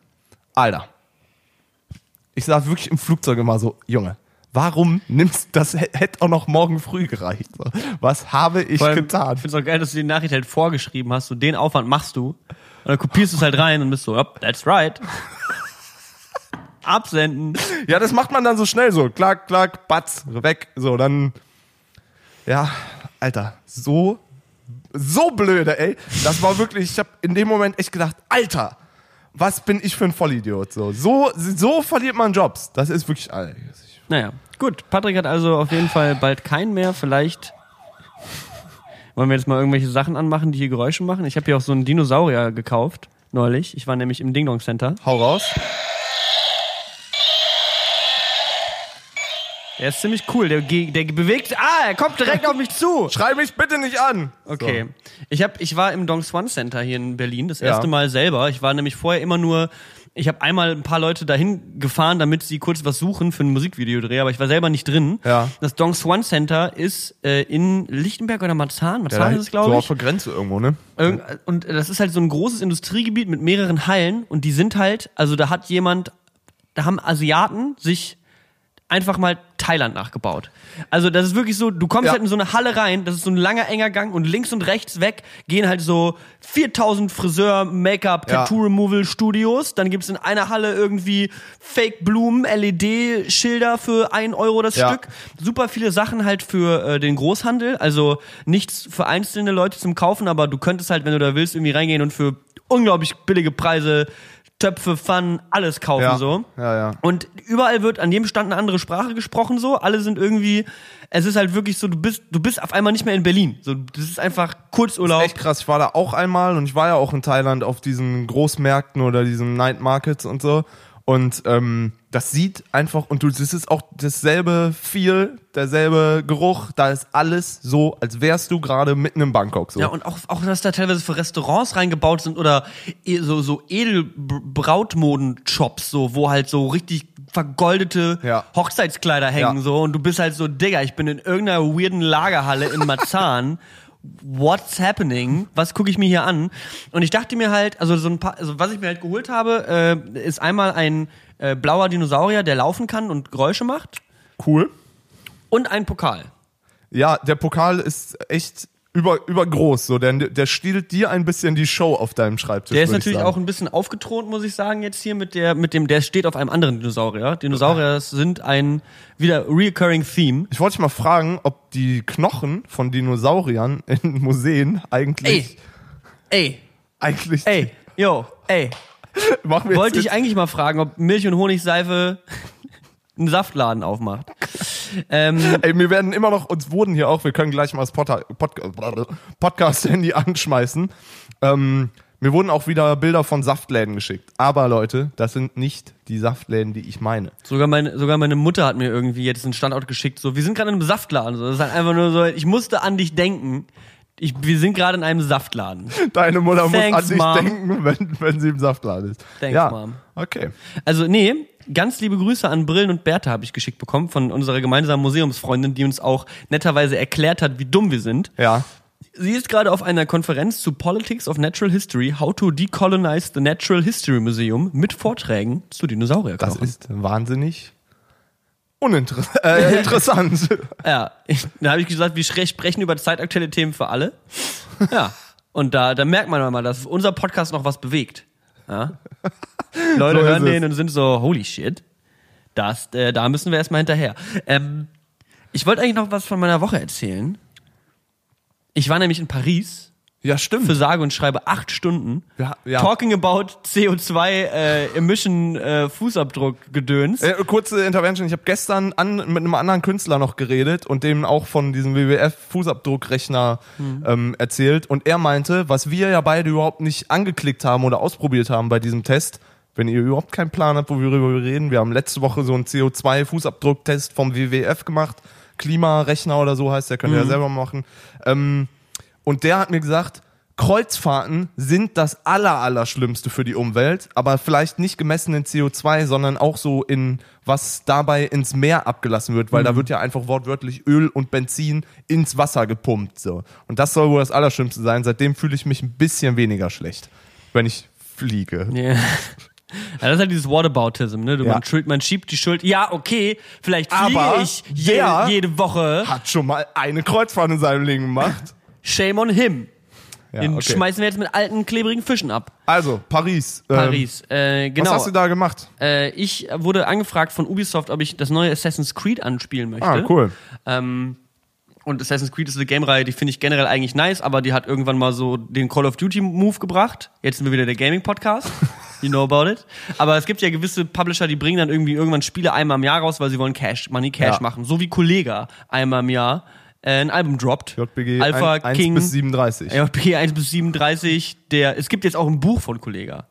A: Alter. Ich saß wirklich im Flugzeug immer so, Junge, warum nimmst das hä- hätte auch noch morgen früh gereicht. Was habe ich
B: allem,
A: getan?
B: Ich finde es auch geil, dass du die Nachricht halt vorgeschrieben hast. So den Aufwand machst du. Und dann kopierst du es halt rein und bist so, yep, that's right. Absenden.
A: Ja, das macht man dann so schnell so. Klack, klack, batz, weg. So, dann. Ja, Alter, so, so blöde, ey. Das war wirklich, ich habe in dem Moment echt gedacht, Alter, was bin ich für ein Vollidiot. So, so, so verliert man Jobs. Das ist wirklich, Alter.
B: Naja, gut. Patrick hat also auf jeden Fall bald keinen mehr. Vielleicht wollen wir jetzt mal irgendwelche Sachen anmachen, die hier Geräusche machen. Ich habe hier auch so einen Dinosaurier gekauft neulich. Ich war nämlich im Ding Dong Center.
A: Hau raus.
B: Der ist ziemlich cool. Der, der bewegt. Ah, er kommt direkt auf mich zu.
A: Schrei mich bitte nicht an.
B: Okay. Ich, hab, ich war im Dong Swan Center hier in Berlin, das
A: Ja.
B: erste Mal selber. Ich war nämlich vorher immer nur, ich habe einmal ein paar Leute dahin gefahren, damit sie kurz was suchen für ein Musikvideodreh, aber ich war selber nicht drin.
A: Ja.
B: Das Dong Swan Center ist äh, in Lichtenberg oder Marzahn.
A: So.
B: Marzahn ist es,
A: so
B: glaube
A: auf
B: ich.
A: der Grenze irgendwo, ne?
B: Irgend- Und das ist halt so ein großes Industriegebiet mit mehreren Hallen und die sind halt, also da hat jemand, da haben Asiaten sich einfach mal Thailand nachgebaut. Also das ist wirklich so, du kommst
A: Ja.
B: halt in so eine Halle rein, das ist so ein langer, enger Gang und links und rechts weg gehen halt so 4000 Friseur, Make-up,
A: Ja.
B: Tattoo-Removal-Studios. Dann gibt's in einer Halle irgendwie Fake-Blumen, LED-Schilder für 1 Euro das
A: Ja.
B: Stück. Super viele Sachen halt für äh, den Großhandel. Also nichts für einzelne Leute zum Kaufen, aber du könntest halt, wenn du da willst, irgendwie reingehen und für unglaublich billige Preise Töpfe, Pfannen, alles kaufen
A: Ja.
B: so.
A: Ja, ja.
B: Und überall wird an jedem Stand eine andere Sprache gesprochen so. Alle sind irgendwie, es ist halt wirklich so, du bist, du bist auf einmal nicht mehr in Berlin. So, das ist einfach Kurzurlaub.
A: Echt krass. Ich war da auch einmal und ich war ja auch in Thailand auf diesen Großmärkten oder diesen Night Markets und so. Und ähm, das sieht einfach, und du, das ist auch dasselbe Feel, derselbe Geruch, da ist alles so, als wärst du gerade mitten in Bangkok. So.
B: Ja, und auch, auch, dass da teilweise für Restaurants reingebaut sind oder eh so, so Edelbrautmoden-Shops, so, wo halt so richtig vergoldete
A: Ja.
B: Hochzeitskleider hängen,
A: Ja.
B: so, und du bist halt so, Digga, ich bin in irgendeiner weirden Lagerhalle in Marzahn. What's happening? Was gucke ich mir hier an? Und ich dachte mir halt, also so ein paar, also was ich mir halt geholt habe, äh, ist einmal ein äh, blauer Dinosaurier, der laufen kann und Geräusche macht,
A: Cool.
B: und ein Pokal.
A: Ja, der Pokal ist echt über, übergroß, so, der, der stiehlt dir ein bisschen die Show auf deinem Schreibtisch.
B: Der ist natürlich auch ein bisschen aufgethront, muss ich sagen, jetzt hier mit der, mit dem, der steht auf einem anderen Dinosaurier. Dinosaurier sind ein wieder reoccurring Theme.
A: Ich wollte dich mal fragen, ob die Knochen von Dinosauriern in Museen eigentlich,
B: Ey,
A: eigentlich,
B: ey, yo, ey.
A: machen wir
B: Wollte ich eigentlich mal fragen, ob Milch- und Honigseife einen Saftladen aufmacht. Ähm,
A: Ey, wir werden immer noch, uns wurden hier auch, wir können gleich mal das Pod Pod Podcast-Handy anschmeißen. Ähm, mir wurden auch wieder Bilder von Saftläden geschickt. Aber Leute, das sind nicht die Saftläden, die ich meine.
B: sogar, meine, sogar meine Mutter hat mir irgendwie jetzt einen Standort geschickt. So, wir sind gerade in einem Saftladen. So, das ist halt einfach nur so, ich musste an dich denken. Ich, wir sind gerade in einem Saftladen.
A: Deine Mutter
B: Thanks,
A: muss an dich
B: Mom.
A: denken, wenn, wenn sie im Saftladen ist.
B: Thanks,
A: ja.
B: Mom.
A: Okay.
B: Also, nee, ganz liebe Grüße an Brillen und Bertha habe ich geschickt bekommen von unserer gemeinsamen Museumsfreundin, die uns auch netterweise erklärt hat, wie dumm wir sind.
A: Ja.
B: Sie ist gerade auf einer Konferenz zu Politics of Natural History, How to Decolonize the Natural History Museum mit Vorträgen zu
A: Das
B: Dinosaurierknochen.
A: ist wahnsinnig uninteressant. Äh, interessant.
B: Ja, da habe ich gesagt, wir sprechen über zeitaktuelle Themen für alle. Ja, und da, da merkt man mal, dass unser Podcast noch was bewegt. Ja? Leute
A: So
B: hören
A: es.
B: den und sind so, holy shit, das, äh, da müssen wir erstmal hinterher. Ähm, ich wollte eigentlich noch was von meiner Woche erzählen. Ich war nämlich in Paris
A: Ja, stimmt.
B: für sage und schreibe acht Stunden.
A: Ja, ja.
B: Talking about CO2 äh, Emission äh, Fußabdruck gedöns.
A: Äh, kurze Intervention. Ich habe gestern an, mit einem anderen Künstler noch geredet und dem auch von diesem WWF-Fußabdruckrechner ähm, erzählt. Und er meinte, was wir ja beide überhaupt nicht angeklickt haben oder ausprobiert haben bei diesem Test, wenn ihr überhaupt keinen Plan habt, worüber wir reden, wir haben letzte Woche so einen CO2-Fußabdrucktest vom WWF gemacht. Klimarechner oder so heißt der, könnt ihr ja selber machen. Ähm, und der hat mir gesagt, Kreuzfahrten sind das aller, Allerschlimmste für die Umwelt, aber vielleicht nicht gemessen in CO2, sondern auch so in, was dabei ins Meer abgelassen wird, weil da wird ja einfach wortwörtlich Öl und Benzin ins Wasser gepumpt, so. Und das soll wohl das Allerschlimmste sein. Seitdem fühle ich mich ein bisschen weniger schlecht, wenn ich fliege.
B: Ja. Ja, das ist halt dieses Whataboutism, ne? Du,
A: Ja.
B: man, schuld, man schiebt die Schuld. Ja, okay, vielleicht fliege
A: Aber
B: ich je, jede Woche.
A: Hat schon mal eine Kreuzfahrt in seinem Leben gemacht.
B: Shame on him.
A: Ja,
B: Den
A: okay.
B: schmeißen wir jetzt mit alten, klebrigen Fischen ab.
A: Also, Paris. Ähm,
B: Paris. äh, genau.
A: Was hast du da gemacht?
B: Äh, ich wurde angefragt von Ubisoft, ob ich das neue Assassin's Creed anspielen möchte.
A: Ah, cool.
B: Ähm, und Assassin's Creed ist eine Game-Reihe, die finde ich generell eigentlich nice, aber die hat irgendwann mal so den Call of Duty-Move gebracht. Jetzt sind wir wieder der Gaming-Podcast. You know about it. Aber es gibt ja gewisse Publisher, die bringen dann irgendwie irgendwann Spiele einmal im Jahr raus, weil sie wollen Cash, Money Cash
A: Ja.
B: machen. So wie Kollega einmal im Jahr äh, ein Album droppt.
A: JBG
B: Alpha
A: 1
B: King.
A: bis 37.
B: JPG 1 bis 37. Der, es gibt jetzt auch ein Buch von Kollega.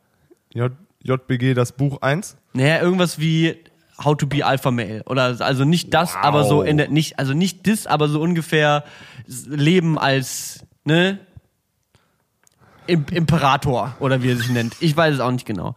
A: J JBG, das Buch 1.
B: Naja, irgendwas wie How to be Alpha Male oder also nicht das, aber so in der nicht also nicht das, aber so ungefähr Leben als ne Im Imperator oder wie er sich nennt. Ich weiß es auch nicht genau.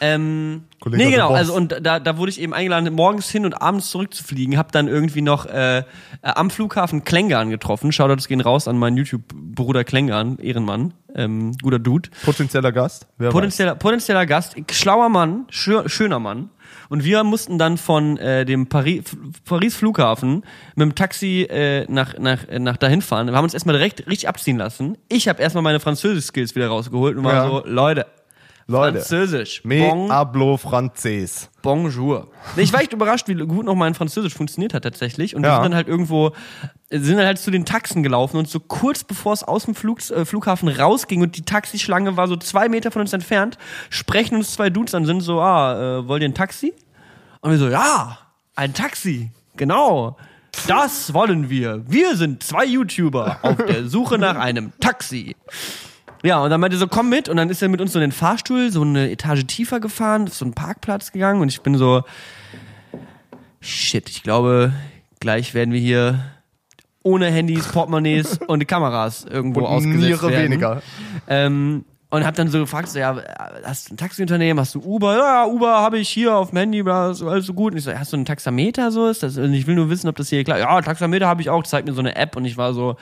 B: Ähm,
A: Kollege
B: nee, genau. Also und da, da wurde ich eben eingeladen, morgens hin und abends zurückzufliegen. Hab dann irgendwie noch äh, äh, am Flughafen Klängern getroffen. Shoutouts gehen raus an meinen YouTube-Bruder Klängern, Ehrenmann, ähm, guter Dude.
A: Potenzieller Gast. Wer weiß.
B: Potenzieller, potenzieller Gast, schlauer Mann, schö schöner Mann. Und wir mussten dann von äh, dem Paris, Paris Flughafen mit dem Taxi äh, nach, nach, äh, nach dahin fahren. Wir haben uns erstmal direkt richtig abziehen lassen. Ich habe erstmal meine Französisch-Skills wieder rausgeholt und war
A: Ja.
B: so, Leute,
A: Leute.
B: Französisch.
A: Me
B: Bon,
A: hablo Franzés.
B: bonjour. Ich war echt überrascht, wie gut noch mein Französisch funktioniert hat tatsächlich. Und wir
A: Ja.
B: sind dann halt irgendwo, sind dann halt zu den Taxen gelaufen und so kurz bevor es aus dem Flug, äh, Flughafen rausging und die Taxischlange war so zwei Meter von uns entfernt, sprechen uns zwei Dudes an, sind so, ah, äh, wollt ihr ein Taxi? Und wir so, ja, ein Taxi, genau. Das wollen wir. Wir sind zwei YouTuber auf der Suche nach einem Taxi. Ja, und dann meinte er so, komm mit. Und dann ist er mit uns so in den Fahrstuhl, so eine Etage tiefer gefahren, auf so einen Parkplatz gegangen. Und ich bin so, shit, ich glaube, gleich werden wir hier ohne Handys, Portemonnaies und Kameras irgendwo
A: Und
B: ausgesetzt
A: Niere
B: werden.
A: weniger.
B: Ähm, und hab dann so gefragt, so, ja, hast du ein Taxiunternehmen, hast du Uber? Ja, Uber habe ich hier auf dem Handy, bla, ist alles so gut. Und ich so, hast du einen Taxameter, so ist das? Und ich will nur wissen, ob das hier klar Ja, Taxameter habe ich auch, zeigt mir so eine App und ich war so,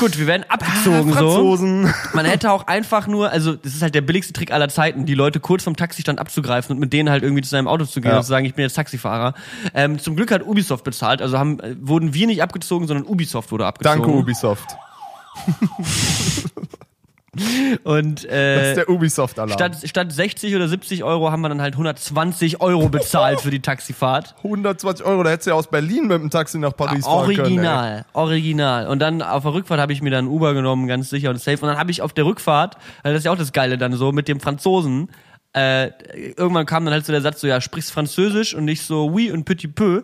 B: gut, wir werden abgezogen, so.
A: Franzosen.
B: Man hätte auch einfach nur, also das ist halt der billigste Trick aller Zeiten, die Leute kurz vom Taxistand abzugreifen und mit denen halt irgendwie zu seinem Auto zu gehen
A: Ja.
B: und zu sagen, ich bin jetzt Taxifahrer. Ähm, zum Glück hat Ubisoft bezahlt, also haben, äh, wurden wir nicht abgezogen, sondern Ubisoft wurde abgezogen.
A: Danke, Ubisoft.
B: Und
A: Das
B: äh,
A: ist der Ubisoft-Alarm.
B: statt, statt 60 oder 70 Euro haben wir dann halt 120 Euro bezahlt für die Taxifahrt.
A: 120 Euro, da hättest du ja aus Berlin mit dem Taxi nach Paris fahren können. ey.
B: Original, original. Und dann auf der Rückfahrt habe ich mir dann Uber genommen, ganz sicher und safe. Und dann habe ich auf der Rückfahrt, weil das ist ja auch das Geile dann so, mit dem Franzosen äh, irgendwann kam dann halt so der Satz so, ja, sprichst Französisch und nicht so oui und petit peu.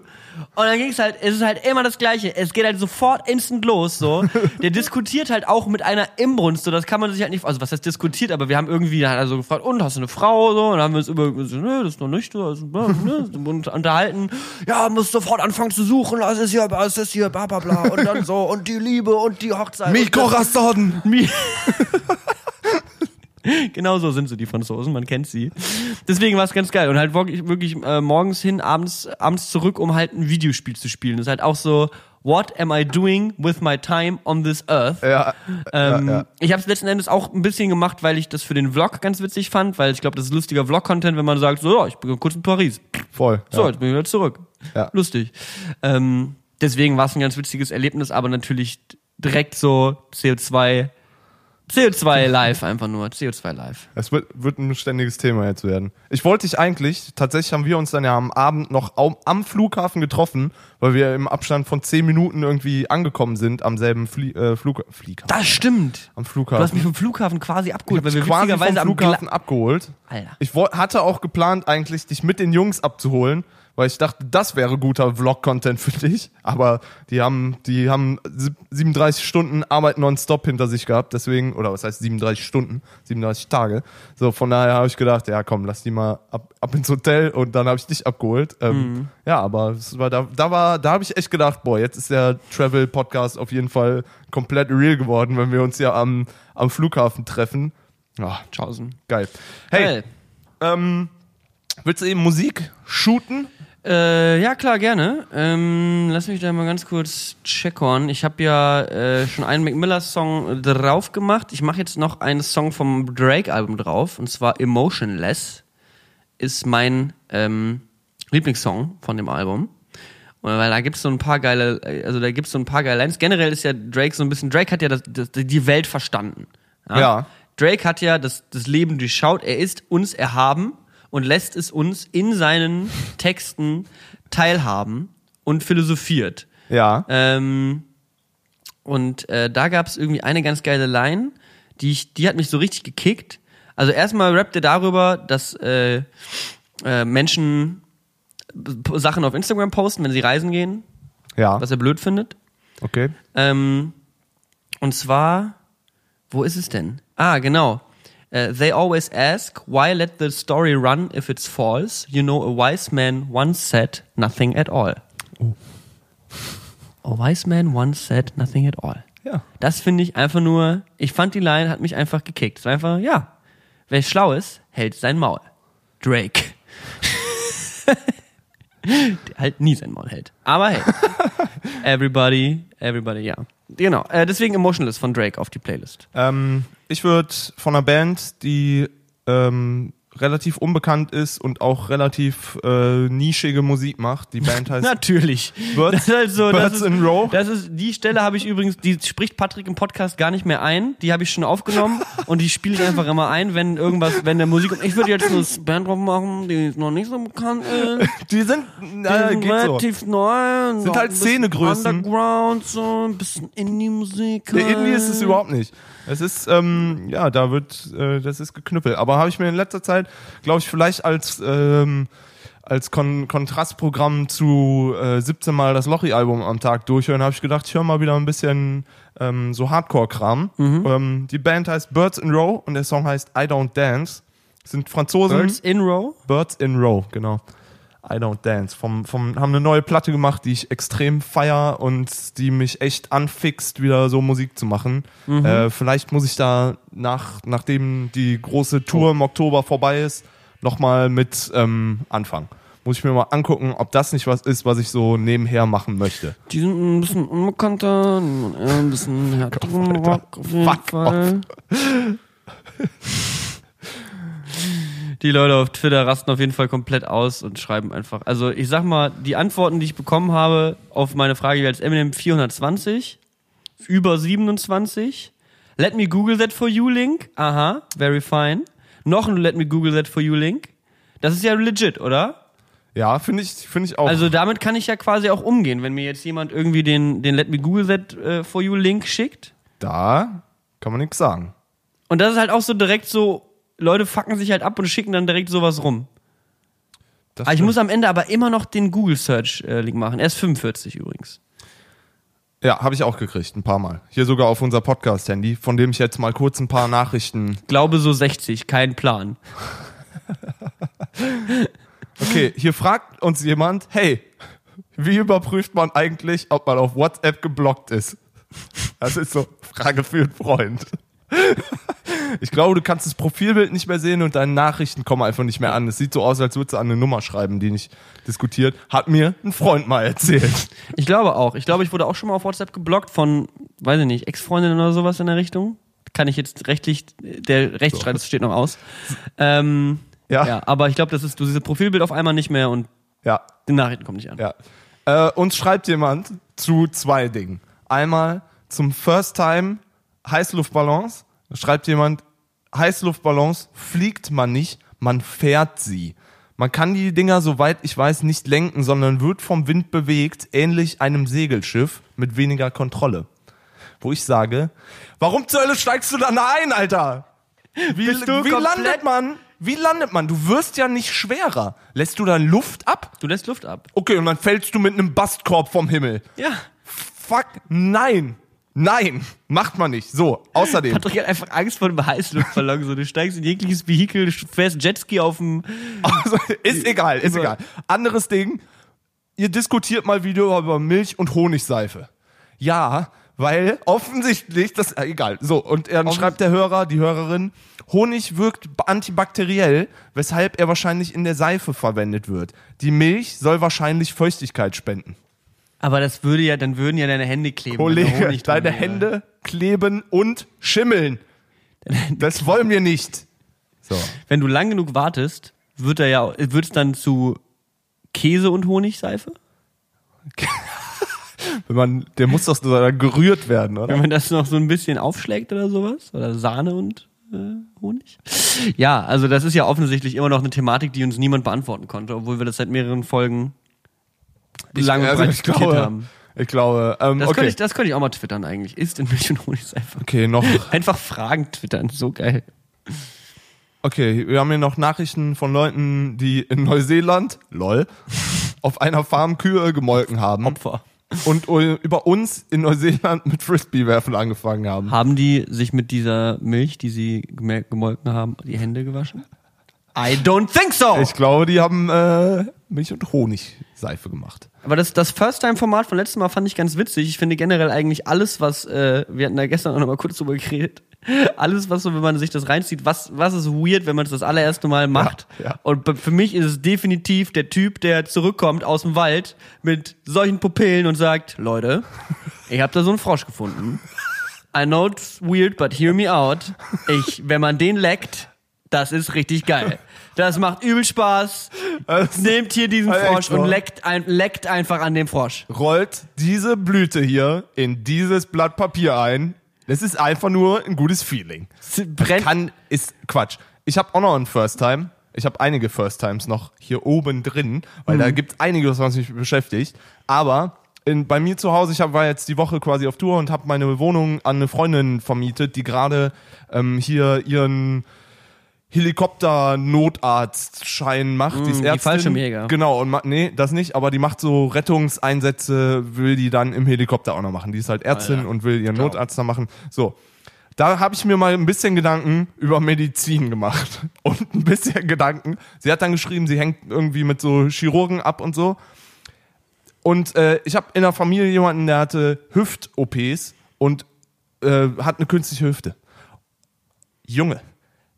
B: Und dann ging es halt, es ist halt immer das Gleiche. Es geht halt sofort instant los, so. Der diskutiert halt auch mit einer Imbrunst, so, das kann man sich halt nicht, also was heißt diskutiert, aber wir haben irgendwie, da hat er so gefragt, und, hast du eine Frau, so, und dann haben wir uns über, so, nö, das ist noch nicht so, also, ne, und unterhalten, ja, muss sofort anfangen zu suchen, es ist hier, es ist hier, bla, bla, bla, und dann so, und die Liebe und die Hochzeit. und das-
A: Corazon!
B: Mi- Genau so sind sie, die Franzosen, man kennt sie. Deswegen war es ganz geil. Und halt wirklich, wirklich äh, morgens hin, abends, abends zurück, um halt ein Videospiel zu spielen. Das ist halt auch so, what am I doing with my time on this earth?
A: Ja,
B: Ähm,
A: ja, ja.
B: Ich habe es letzten Endes auch ein bisschen gemacht, weil ich das für den Vlog ganz witzig fand, weil ich glaube, das ist lustiger Vlog-Content, wenn man sagt, so, ja, ich bin kurz in Paris.
A: voll.
B: So, jetzt bin ich wieder zurück.
A: Ja.
B: Lustig. Ähm, deswegen war es ein ganz witziges Erlebnis, aber natürlich direkt so CO2, CO2 live einfach nur, CO2 live.
A: Es wird, wird ein ständiges Thema jetzt werden. Ich wollte dich eigentlich, tatsächlich haben wir uns dann ja am Abend noch am, Flughafen getroffen, weil wir im Abstand von zehn Minuten irgendwie angekommen sind am selben Flie äh, Flug Flieger.
B: Das stimmt.
A: Am
B: Du
A: Flughafen.
B: hast mich vom Flughafen quasi abgeholt, weil wir
A: quasi vom Flughafen abgeholt.
B: Alter.
A: Ich hatte auch geplant, eigentlich dich mit den Jungs abzuholen, weil ich dachte, das wäre guter Vlog-Content für dich. Aber die haben, die haben sieb- 37 Stunden Arbeit nonstop hinter sich gehabt, deswegen, oder was heißt 37 Stunden, 37 Tage. So, von daher habe ich gedacht, ja komm, lass die mal ab, ab ins Hotel und dann habe ich dich abgeholt. Ähm, Ja, aber es war da, da war, da habe ich echt gedacht, boah, jetzt ist der Travel-Podcast auf jeden Fall komplett real geworden, wenn wir uns ja am, am Flughafen treffen. Ja,
B: Tschaußen.
A: geil. Hey,
B: Geil.
A: ähm, willst du eben Musik shooten?
B: Äh, ja, klar, gerne. Ähm, lass mich da mal ganz kurz checkern. Ich habe ja äh, schon einen Mac Miller-Song drauf gemacht. Ich mache jetzt noch einen Song vom Drake-Album drauf, und zwar Emotionless. Ist mein ähm, Lieblingssong von dem Album. Und Weil da gibt's so ein paar geile, also da gibt's so ein paar geile Lines. Generell ist ja Drake so ein bisschen, Drake hat ja das, das, die Welt verstanden.
A: Ja.
B: Drake hat ja das, das Leben durchschaut. Er ist uns erhaben und lässt es uns in seinen Texten teilhaben und philosophiert.
A: Ja.
B: Ähm, und äh, da gab es irgendwie eine ganz geile Line, die, ich, die hat mich so richtig gekickt. Also erstmal rappt er darüber, dass äh, äh, Menschen Sachen auf Instagram posten, wenn sie reisen gehen,
A: Ja.
B: was er blöd findet.
A: Okay.
B: Ähm, und zwar, wo ist es denn? Ah, genau. Äh, they always ask, why let the story run if it's false? You know, a wise man once said nothing at all. A wise man once said nothing at all.
A: Ja.
B: Das finde ich einfach nur, ich fand die Line, hat mich einfach gekickt. Es war einfach, ja, wer schlau ist, hält sein Maul. Drake. Der halt nie sein Maul hält. Aber hey. everybody, everybody, ja. Genau. Äh, deswegen Emotionless von Drake auf die Playlist.
A: Ähm, ich würde von einer Band, die ähm, relativ unbekannt ist und auch relativ äh, nischige Musik macht. Die Band heißt
B: Natürlich.
A: Birds-
B: das ist halt so,
A: Birds
B: ist,
A: in Row.
B: Das ist, die Stelle habe ich übrigens, die spricht Patrick im Podcast gar nicht mehr ein. Die habe ich schon aufgenommen und die spiele ich einfach immer ein, wenn irgendwas, wenn der Musik, ich würde jetzt eine Band drauf machen, die noch nicht so bekannt ist.
A: Die sind,
B: Die
A: na,
B: sind
A: geht so.
B: relativ neu.
A: Sind halt Szenegrößen.
B: Underground, so ein bisschen Indie-Musik.
A: Der Indie ist es
B: halt.
A: überhaupt nicht. Es ist, ähm, ja, da wird, äh, das ist geknüppelt. Aber habe ich mir in letzter Zeit, glaube ich, vielleicht als, ähm, als Kon Kontrastprogramm zu äh, 17 Mal das Lochi-Album am Tag durchhören, habe ich gedacht, ich höre mal wieder ein bisschen ähm, so Hardcore-Kram.
B: Mhm.
A: Ähm, die Band heißt Birds in Row und der Song heißt I Don't Dance. Das sind Franzosen.
B: Birds in Row.
A: Birds in Row, genau. I Don't Dance. Vom, vom, haben eine neue Platte gemacht, die ich extrem feier und die mich echt anfixt, wieder so Musik zu machen. Äh, vielleicht muss ich da nach, nachdem die große Tour im Oktober vorbei ist, nochmal mit ähm, anfangen. Muss ich mir mal angucken, ob das nicht was ist, was ich so nebenher machen möchte.
B: Die sind ein bisschen unbekannter, ein bisschen jeden
A: Fuck
B: Fall. Die Leute auf Twitter rasten auf jeden Fall komplett aus und schreiben einfach. Also ich sag mal, die Antworten, die ich bekommen habe auf meine Frage wie als Eminem 420, über 27. Let me Google that for you Link. Aha, very fine. Noch ein Let me Google that for you Link. Das ist ja legit, oder?
A: Ja, finde ich, finde ich auch.
B: Also damit kann ich ja quasi auch umgehen, wenn mir jetzt jemand irgendwie den, den Let Me Google That äh, For You Link schickt.
A: da kann man nichts sagen.
B: Und das ist halt auch so direkt so Leute fucken sich halt ab und schicken dann direkt sowas rum.
A: Das
B: Aber ich
A: stimmt.
B: muss am Ende aber immer noch den Google Search äh, Link machen. Er ist 45 übrigens.
A: ja, habe ich auch gekriegt, ein paar Mal. Hier sogar auf unser Podcast-Handy, von dem ich jetzt mal kurz ein paar Nachrichten.
B: Glaube so 60, kein Plan.
A: Okay, hier fragt uns jemand, hey, wie überprüft man eigentlich, ob man auf WhatsApp geblockt ist? Das ist so Frage für einen Freund. Ich glaube, du kannst das Profilbild nicht mehr sehen und deine Nachrichten kommen einfach nicht mehr an. Es sieht so aus, als würdest du an eine Nummer schreiben, die nicht diskutiert. Hat mir ein Freund mal erzählt.
B: Ich glaube auch. Ich glaube, ich wurde auch schon mal auf WhatsApp geblockt von, weiß ich nicht, Ex-Freundinnen oder sowas in der Richtung. Kann ich jetzt rechtlich, der Rechtsstreit das steht noch aus. Ähm,
A: Ja.
B: ja, aber ich glaube, das ist, du siehst das Profilbild auf einmal nicht mehr und
A: Ja,
B: die Nachrichten kommen nicht an.
A: ja. Äh, uns schreibt jemand zu zwei Dingen. Einmal zum First Time Heißluftballons. Da schreibt jemand, Heißluftballons fliegt man nicht, man fährt sie. Man kann die Dinger, soweit ich weiß, nicht lenken, sondern wird vom Wind bewegt, ähnlich einem Segelschiff mit weniger Kontrolle. Wo ich sage, warum zur Hölle steigst du dann da ein, Alter? Wie, wie landet man? Wie landet man? Du wirst ja nicht schwerer. Lässt du dann Luft ab?
B: Du lässt Luft ab.
A: Okay, und dann fällst du mit einem Bastkorb vom Himmel.
B: Ja.
A: Fuck, nein. Nein, macht man nicht. So, außerdem.
B: Patrick hat einfach Angst vor einem Heißluftballon. So, du steigst in jegliches Vehikel, fährst Jetski auf dem.
A: Also, ist egal, ist egal. Anderes Ding, ihr diskutiert mal wieder über Milch und Honigseife. Ja, weil offensichtlich, das, äh, egal. So, und dann schreibt der Hörer, die Hörerin, Honig wirkt antibakteriell, weshalb er wahrscheinlich in der Seife verwendet wird. Die Milch soll wahrscheinlich Feuchtigkeit spenden.
B: Aber das würde ja, dann würden ja deine Hände kleben.
A: Kollege, deine
B: wäre.
A: Hände kleben und schimmeln. Das wollen wir nicht. So.
B: Wenn du lang genug wartest, wird er ja, wird es dann zu Käse und Honigseife?
A: Wenn man, der muss doch so gerührt werden, oder?
B: Wenn man das noch so ein bisschen aufschlägt oder sowas? Oder Sahne und äh, Honig? Ja, also das ist ja offensichtlich immer noch eine Thematik, die uns niemand beantworten konnte, obwohl wir das seit mehreren Folgen lange
A: also
B: breit
A: glaube,
B: haben.
A: Ich glaube, ähm,
B: Das,
A: okay.
B: könnte ich, das könnte ich auch mal twittern eigentlich. Ist in Milch und Honigseife.
A: okay, noch,
B: Einfach Fragen twittern, so geil.
A: okay, wir haben hier noch Nachrichten von Leuten, die in Neuseeland, lol, auf einer Farm Kühe gemolken haben
B: Opfer.
A: und über uns in Neuseeland mit Frisbee-Werfen angefangen haben.
B: Haben die sich mit dieser Milch, die sie gemolken haben, die Hände gewaschen? I don't think so!
A: Ich glaube, die haben äh, Milch- und Honigseife gemacht.
B: Aber das, das First-Time-Format von letztem Mal fand ich ganz witzig. Ich finde generell eigentlich alles, was, äh, wir hatten da gestern auch noch mal kurz drüber geredet, alles, was so, wenn man sich das reinzieht, was, was ist weird, wenn man es das allererste Mal macht.
A: Ja, ja.
B: Und für mich ist es definitiv der Typ, der zurückkommt aus dem Wald mit solchen Pupillen und sagt, Leute, ich habe da so einen Frosch gefunden. I know it's weird, but hear me out. Ich, wenn man den leckt, das ist richtig geil. Das macht übel Spaß.
A: Das-
B: Nehmt hier diesen
A: Also
B: Frosch und leckt, ein, leckt einfach an dem Frosch.
A: Rollt diese Blüte hier in dieses Blatt Papier ein. Das ist einfach nur ein gutes Feeling.
B: Brennt.
A: Kann, ist Quatsch. Ich habe auch noch einen First Time. Ich habe einige First Times noch hier oben drin, weil da gibt einiges, was mich beschäftigt. Aber in, bei mir zu Hause, ich hab, war jetzt die Woche quasi auf Tour und habe meine Wohnung an eine Freundin vermietet, die gerade ähm, hier ihren Helikopter-Notarztschein macht. die ist
B: die
A: Ärztin.
B: Fallschirmjäger.
A: Genau, und ma nee, das nicht, aber die macht so Rettungseinsätze, will die dann im Helikopter auch noch machen. Die ist halt Ärztin
B: ja.
A: und will ihren
B: Klar.
A: Notarzt da machen. So. Da habe ich mir mal ein bisschen Gedanken über Medizin gemacht. Und ein bisschen Gedanken. Sie hat dann geschrieben, sie hängt irgendwie mit so Chirurgen ab und so. Und äh, ich habe in der Familie jemanden, der hatte Hüft-OPs und äh, hat eine künstliche Hüfte. Junge,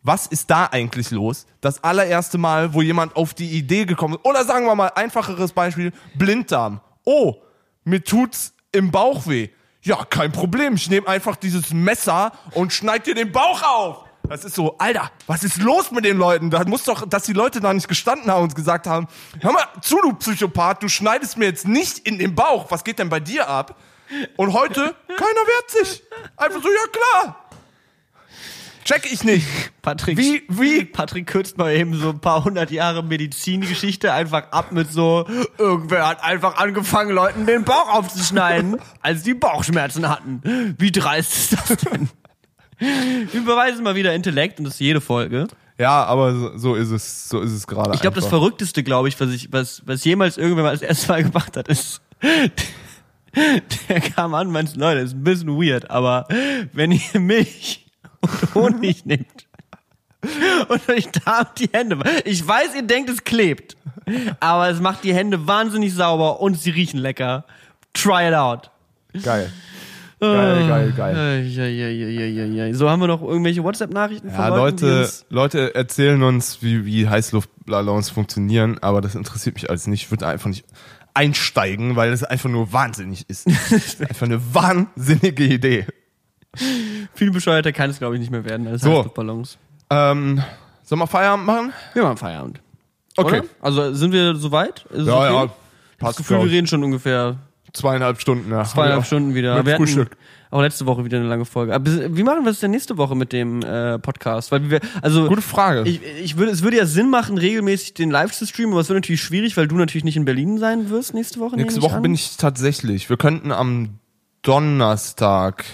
A: was ist da eigentlich los? Das allererste Mal, wo jemand auf die Idee gekommen ist, oder sagen wir mal, einfacheres Beispiel, Blinddarm. Oh, mir tut's im Bauch weh. Ja, kein Problem, ich nehme einfach dieses Messer und schneid dir den Bauch auf. Das ist so, Alter, was ist los mit den Leuten? Da muss doch, dass die Leute da nicht gestanden haben und gesagt haben, hör mal zu, du Psychopath, du schneidest mir jetzt nicht in den Bauch. Was geht denn bei dir ab? Und heute, keiner wehrt sich. Einfach so, ja klar. Check ich nicht.
B: Patrick,
A: Wie, wie?
B: Patrick kürzt mal eben so ein paar hundert Jahre Medizingeschichte einfach ab mit so, irgendwer hat einfach angefangen, Leuten den Bauch aufzuschneiden, als die Bauchschmerzen hatten. Wie dreist ist das denn? Wir beweisen mal wieder Intellekt und das ist jede Folge.
A: Ja, aber so, so ist es, so ist es gerade.
B: Ich glaube, das. Verrückteste, glaube ich, was ich, was, was jemals irgendwer mal das erste Mal gemacht hat, ist, der kam an meinte, Leute, ist ein bisschen weird, aber wenn ihr Milch und Honig nehmt und euch da die Hände, ich weiß, ihr denkt, es klebt, aber es macht die Hände wahnsinnig sauber und sie riechen lecker. Try it out.
A: Geil. Geil, geil, geil.
B: Ja, ja, ja, ja, ja, ja. So haben wir noch irgendwelche WhatsApp-Nachrichten von
A: Ja,
B: Leuten, die
A: Leute, Leute erzählen uns, wie, wie Heißluftballons funktionieren, aber das interessiert mich alles nicht. Ich würde einfach nicht einsteigen, weil das einfach nur wahnsinnig ist einfach eine wahnsinnige Idee.
B: viel bescheuerter kann es, glaube ich, nicht mehr werden als
A: So.
B: Heißluftballons.
A: Ähm, sollen wir Feierabend machen?
B: Wir machen Feierabend.
A: Okay.
B: Oder? Also sind wir soweit? Ist
A: Ja,
B: okay?
A: ja.
B: Das
A: Passt,
B: Gefühl,
A: glaub
B: wir reden schon ungefähr
A: Zweieinhalb Stunden, ja.
B: zweieinhalb. Stunden wieder. Wir
A: Frühstück.
B: auch letzte Woche wieder eine lange Folge. Aber wie machen wir es denn nächste Woche mit dem äh, Podcast? Weil wir, also
A: Gute Frage.
B: ich, ich würde, es würde ja Sinn machen, regelmäßig den Live zu streamen, aber es wird natürlich schwierig, weil du natürlich nicht in Berlin sein wirst nächste Woche.
A: Nächste Woche
B: an.
A: bin ich tatsächlich. Wir könnten am Donnerstag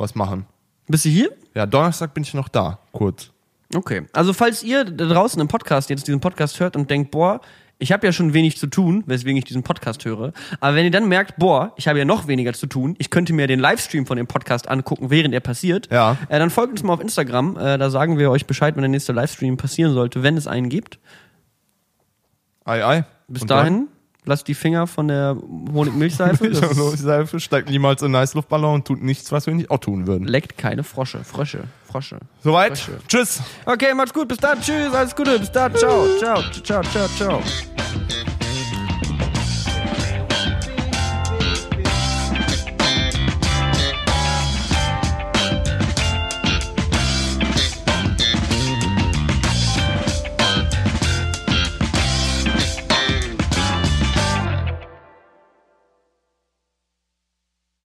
A: was machen.
B: Bist du hier?
A: Ja, Donnerstag bin ich noch da. Kurz.
B: Okay. Also falls ihr da draußen im Podcast jetzt diesen Podcast hört und denkt, boah, ich habe ja schon wenig zu tun, weswegen ich diesen Podcast höre. Aber wenn ihr dann merkt, boah, ich habe ja noch weniger zu tun, ich könnte mir den Livestream von dem Podcast angucken, während er passiert,
A: Ja.
B: äh, dann folgt uns mal auf Instagram. Äh, da sagen wir euch Bescheid, wenn der nächste Livestream passieren sollte, wenn es einen gibt.
A: Ei, ei.
B: Bis
A: Und
B: dahin, lasst die Finger von der Honigmilchseife.
A: Dann?
B: Das
A: Die Seife steigt niemals in einen Heißluftballon und tut nichts, was wir nicht auch tun würden.
B: leckt keine Frosche. Frösche. Frosche.
A: Soweit.
B: Frösche.
A: Tschüss.
B: Okay, macht's gut. Bis dann. Tschüss. Alles Gute. Bis dann. Ciao. Ciao. Ciao. Ciao. Ciao.